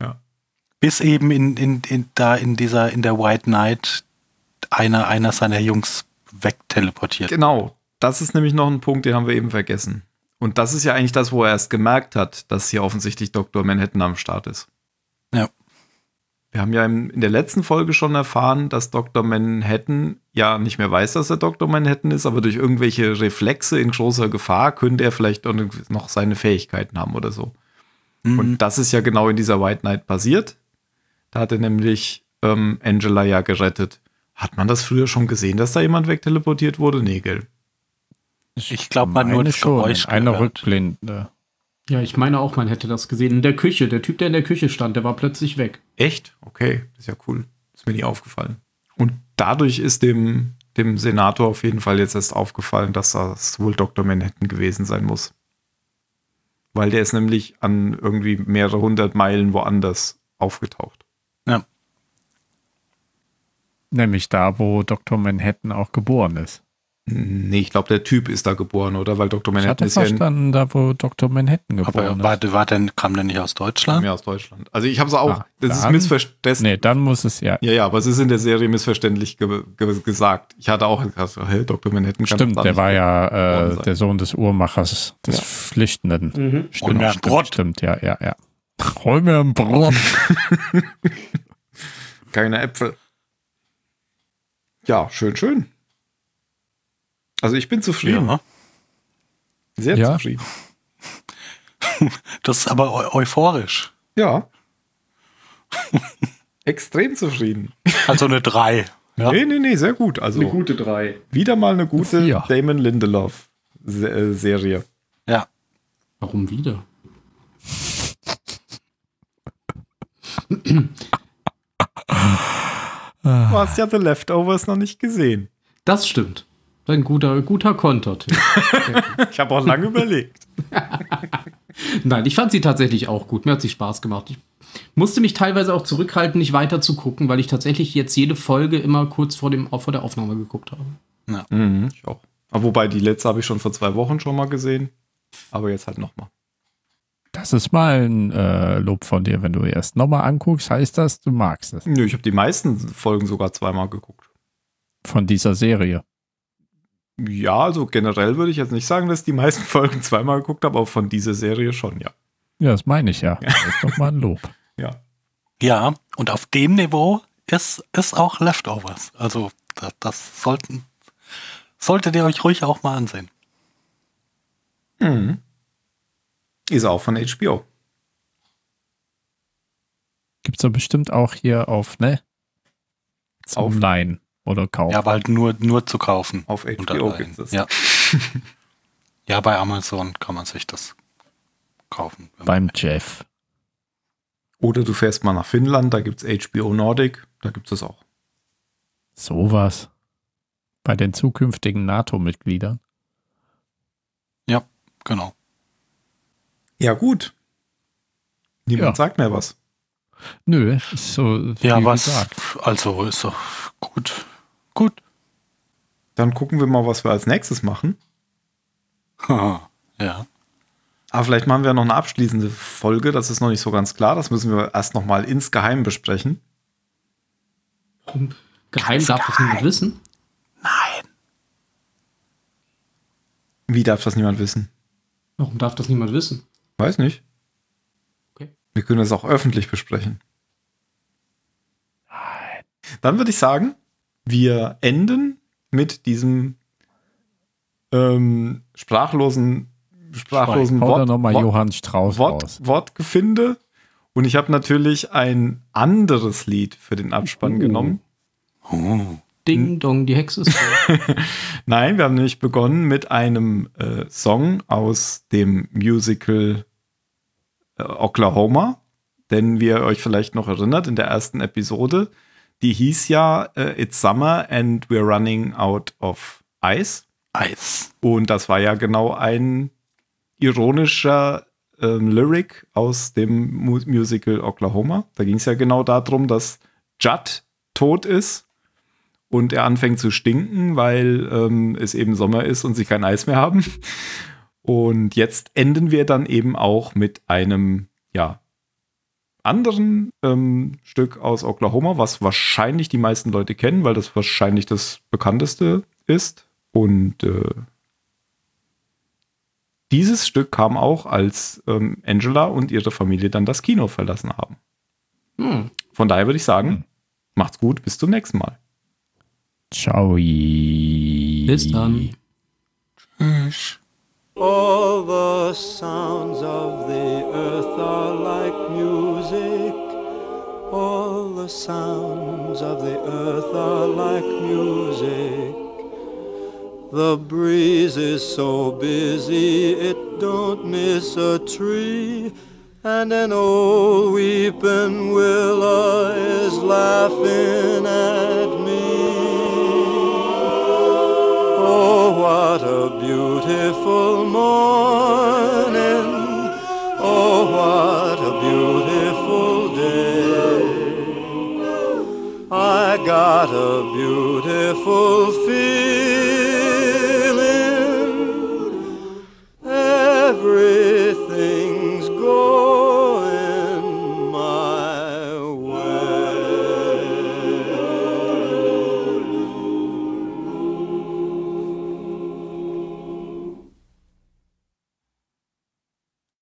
Ja. Bis eben in, in, in, da in dieser, in der White Knight einer, einer seiner Jungs wegteleportiert. Genau. Das ist nämlich noch ein Punkt, den haben wir eben vergessen. Und das ist ja eigentlich das, wo er erst gemerkt hat, dass hier offensichtlich Dr. Manhattan am Start ist. Ja. Wir haben ja in der letzten Folge schon erfahren, dass Dr. Manhattan ja nicht mehr weiß, dass er Dr. Manhattan ist, aber durch irgendwelche Reflexe in großer Gefahr könnte er vielleicht noch seine Fähigkeiten haben oder so. Mhm. Und das ist ja genau in dieser White Knight passiert. Da hat er nämlich ähm, Angela ja gerettet. Hat man das früher schon gesehen, dass da jemand wegteleportiert wurde? Nee, gell? Ich glaube, man nur das schon. Geräusch Eine gehört. Rückblende. Ja, ich meine auch, man hätte das gesehen. In der Küche. Der Typ, der in der Küche stand, der war plötzlich weg. Echt? Okay, ist ja cool. Ist mir nie aufgefallen. Und dadurch ist dem, dem Senator auf jeden Fall jetzt erst aufgefallen, dass das wohl Dr. Manhattan gewesen sein muss. Weil der ist nämlich an irgendwie mehrere hundert Meilen woanders aufgetaucht. Ja. Nämlich da, wo Dr. Manhattan auch geboren ist. Nee, ich glaube, der Typ ist da geboren, oder? Weil Dr. Ich Manhattan hatte ist ja verstanden, da, wo Dr. Manhattan geboren Aber ist. war, war denn, kam der nicht aus Deutschland? ja, aus Deutschland. Also ich habe es auch, Ah, das ist dann- missverständlich. Nee, dann muss es ja. Ja, ja, aber es ist in der Serie missverständlich ge ge gesagt. Ich hatte auch gedacht, hey, Dr. Manhattan kann Stimmt, der war ja äh, der Sohn des Uhrmachers, des Ja. Flüchtenden. Mhm. Stimmt, ein stimmt, Brot. stimmt, ja, ja, ja. Hol mir ein Brot. Keine Äpfel. Ja, schön, schön. Also ich bin zufrieden. Ja. Sehr Ja. zufrieden. Das ist aber eu euphorisch. Ja. Extrem zufrieden. Also eine 3. Ja. Nee, nee, nee, sehr gut. Also Eine gute drei. wieder mal eine gute Vier. Damon Lindelof äh, Serie. ja. Warum wieder? Du hast ja The Leftovers noch nicht gesehen. Das stimmt. Ein guter, guter Kontertipp. Ich habe auch lange überlegt. Nein, ich fand sie tatsächlich auch gut. Mir hat sie Spaß gemacht. Ich musste mich teilweise auch zurückhalten, nicht weiter zu gucken, weil ich tatsächlich jetzt jede Folge immer kurz vor, dem, vor der Aufnahme geguckt habe. Mhm, ich auch. Aber wobei, die letzte habe ich schon vor zwei Wochen schon mal gesehen. Aber jetzt halt nochmal. Das ist mal ein äh, Lob von dir. Wenn du erst nochmal anguckst, heißt das, du magst es. Nö, ich habe die meisten Folgen sogar zweimal geguckt. Von dieser Serie. Ja, also generell würde ich jetzt nicht sagen, dass ich die meisten Folgen zweimal geguckt habe, aber von dieser Serie schon, ja. Ja, das meine ich ja. Das ist doch mal ein Lob. Ja. Ja, und auf dem Niveau ist, ist auch Leftovers. Also das, das sollten, solltet ihr euch ruhig auch mal ansehen. Mhm. Ist auch von HBO. Gibt es doch bestimmt auch hier auf, ne? Zum Auf- Leihen oder Kaufen. Ja, aber halt nur, nur zu kaufen. Auf HBO gibt es. Ja. ja, bei Amazon kann man sich das kaufen. Beim. Jeff. Oder du fährst mal nach Finnland, da gibt es HBO Nordic, da gibt es das auch. Sowas. Bei den zukünftigen NATO-Mitgliedern. Genau. Ja, gut. Niemand Ja. sagt mehr was. Nö, ist so Ja, was? gesagt. Also ist doch gut. Gut. Dann gucken wir mal, was wir als nächstes machen. ja. Aber vielleicht machen wir noch eine abschließende Folge, das ist noch nicht so ganz klar. Das müssen wir erst noch mal insgeheim besprechen. Geheim darf das niemand wissen. Nein. Wie darf das niemand wissen? Warum darf das niemand wissen? Weiß nicht. Okay. Wir können das auch öffentlich besprechen. Dann würde ich sagen, wir enden mit diesem ähm, sprachlosen, sprachlosen da Wort, nochmal Wort, Johann Strauß Wort, raus. Wortgefinde. Und ich habe natürlich ein anderes Lied für den Abspann Oh. genommen. Oh. Ding dong, die Hexe ist. Nein, wir haben nämlich begonnen mit einem äh, Song aus dem Musical äh, Oklahoma, denn wie ihr euch vielleicht noch erinnert, in der ersten Episode, die hieß ja äh, It's Summer and We're Running Out of Ice. Eis. Und das war ja genau ein ironischer ähm, Lyric aus dem Mu Musical Oklahoma. Da ging es ja genau darum, dass Judd tot ist und er anfängt zu stinken, weil ähm, es eben Sommer ist und sie kein Eis mehr haben. Und jetzt enden wir dann eben auch mit einem, ja, anderen ähm, Stück aus Oklahoma, was wahrscheinlich die meisten Leute kennen, weil das wahrscheinlich das bekannteste ist. Und äh, dieses Stück kam auch, als ähm, Angela und ihre Familie dann das Kino verlassen haben. Hm. Von daher würde ich sagen, macht's gut, bis zum nächsten Mal. Ciao. Bis dann. Tschüss. All the sounds of the earth are like music. All the sounds of the earth are like music. The breeze is so busy it don't miss a tree. And an old weeping willow is laughing at me. what a beautiful thing.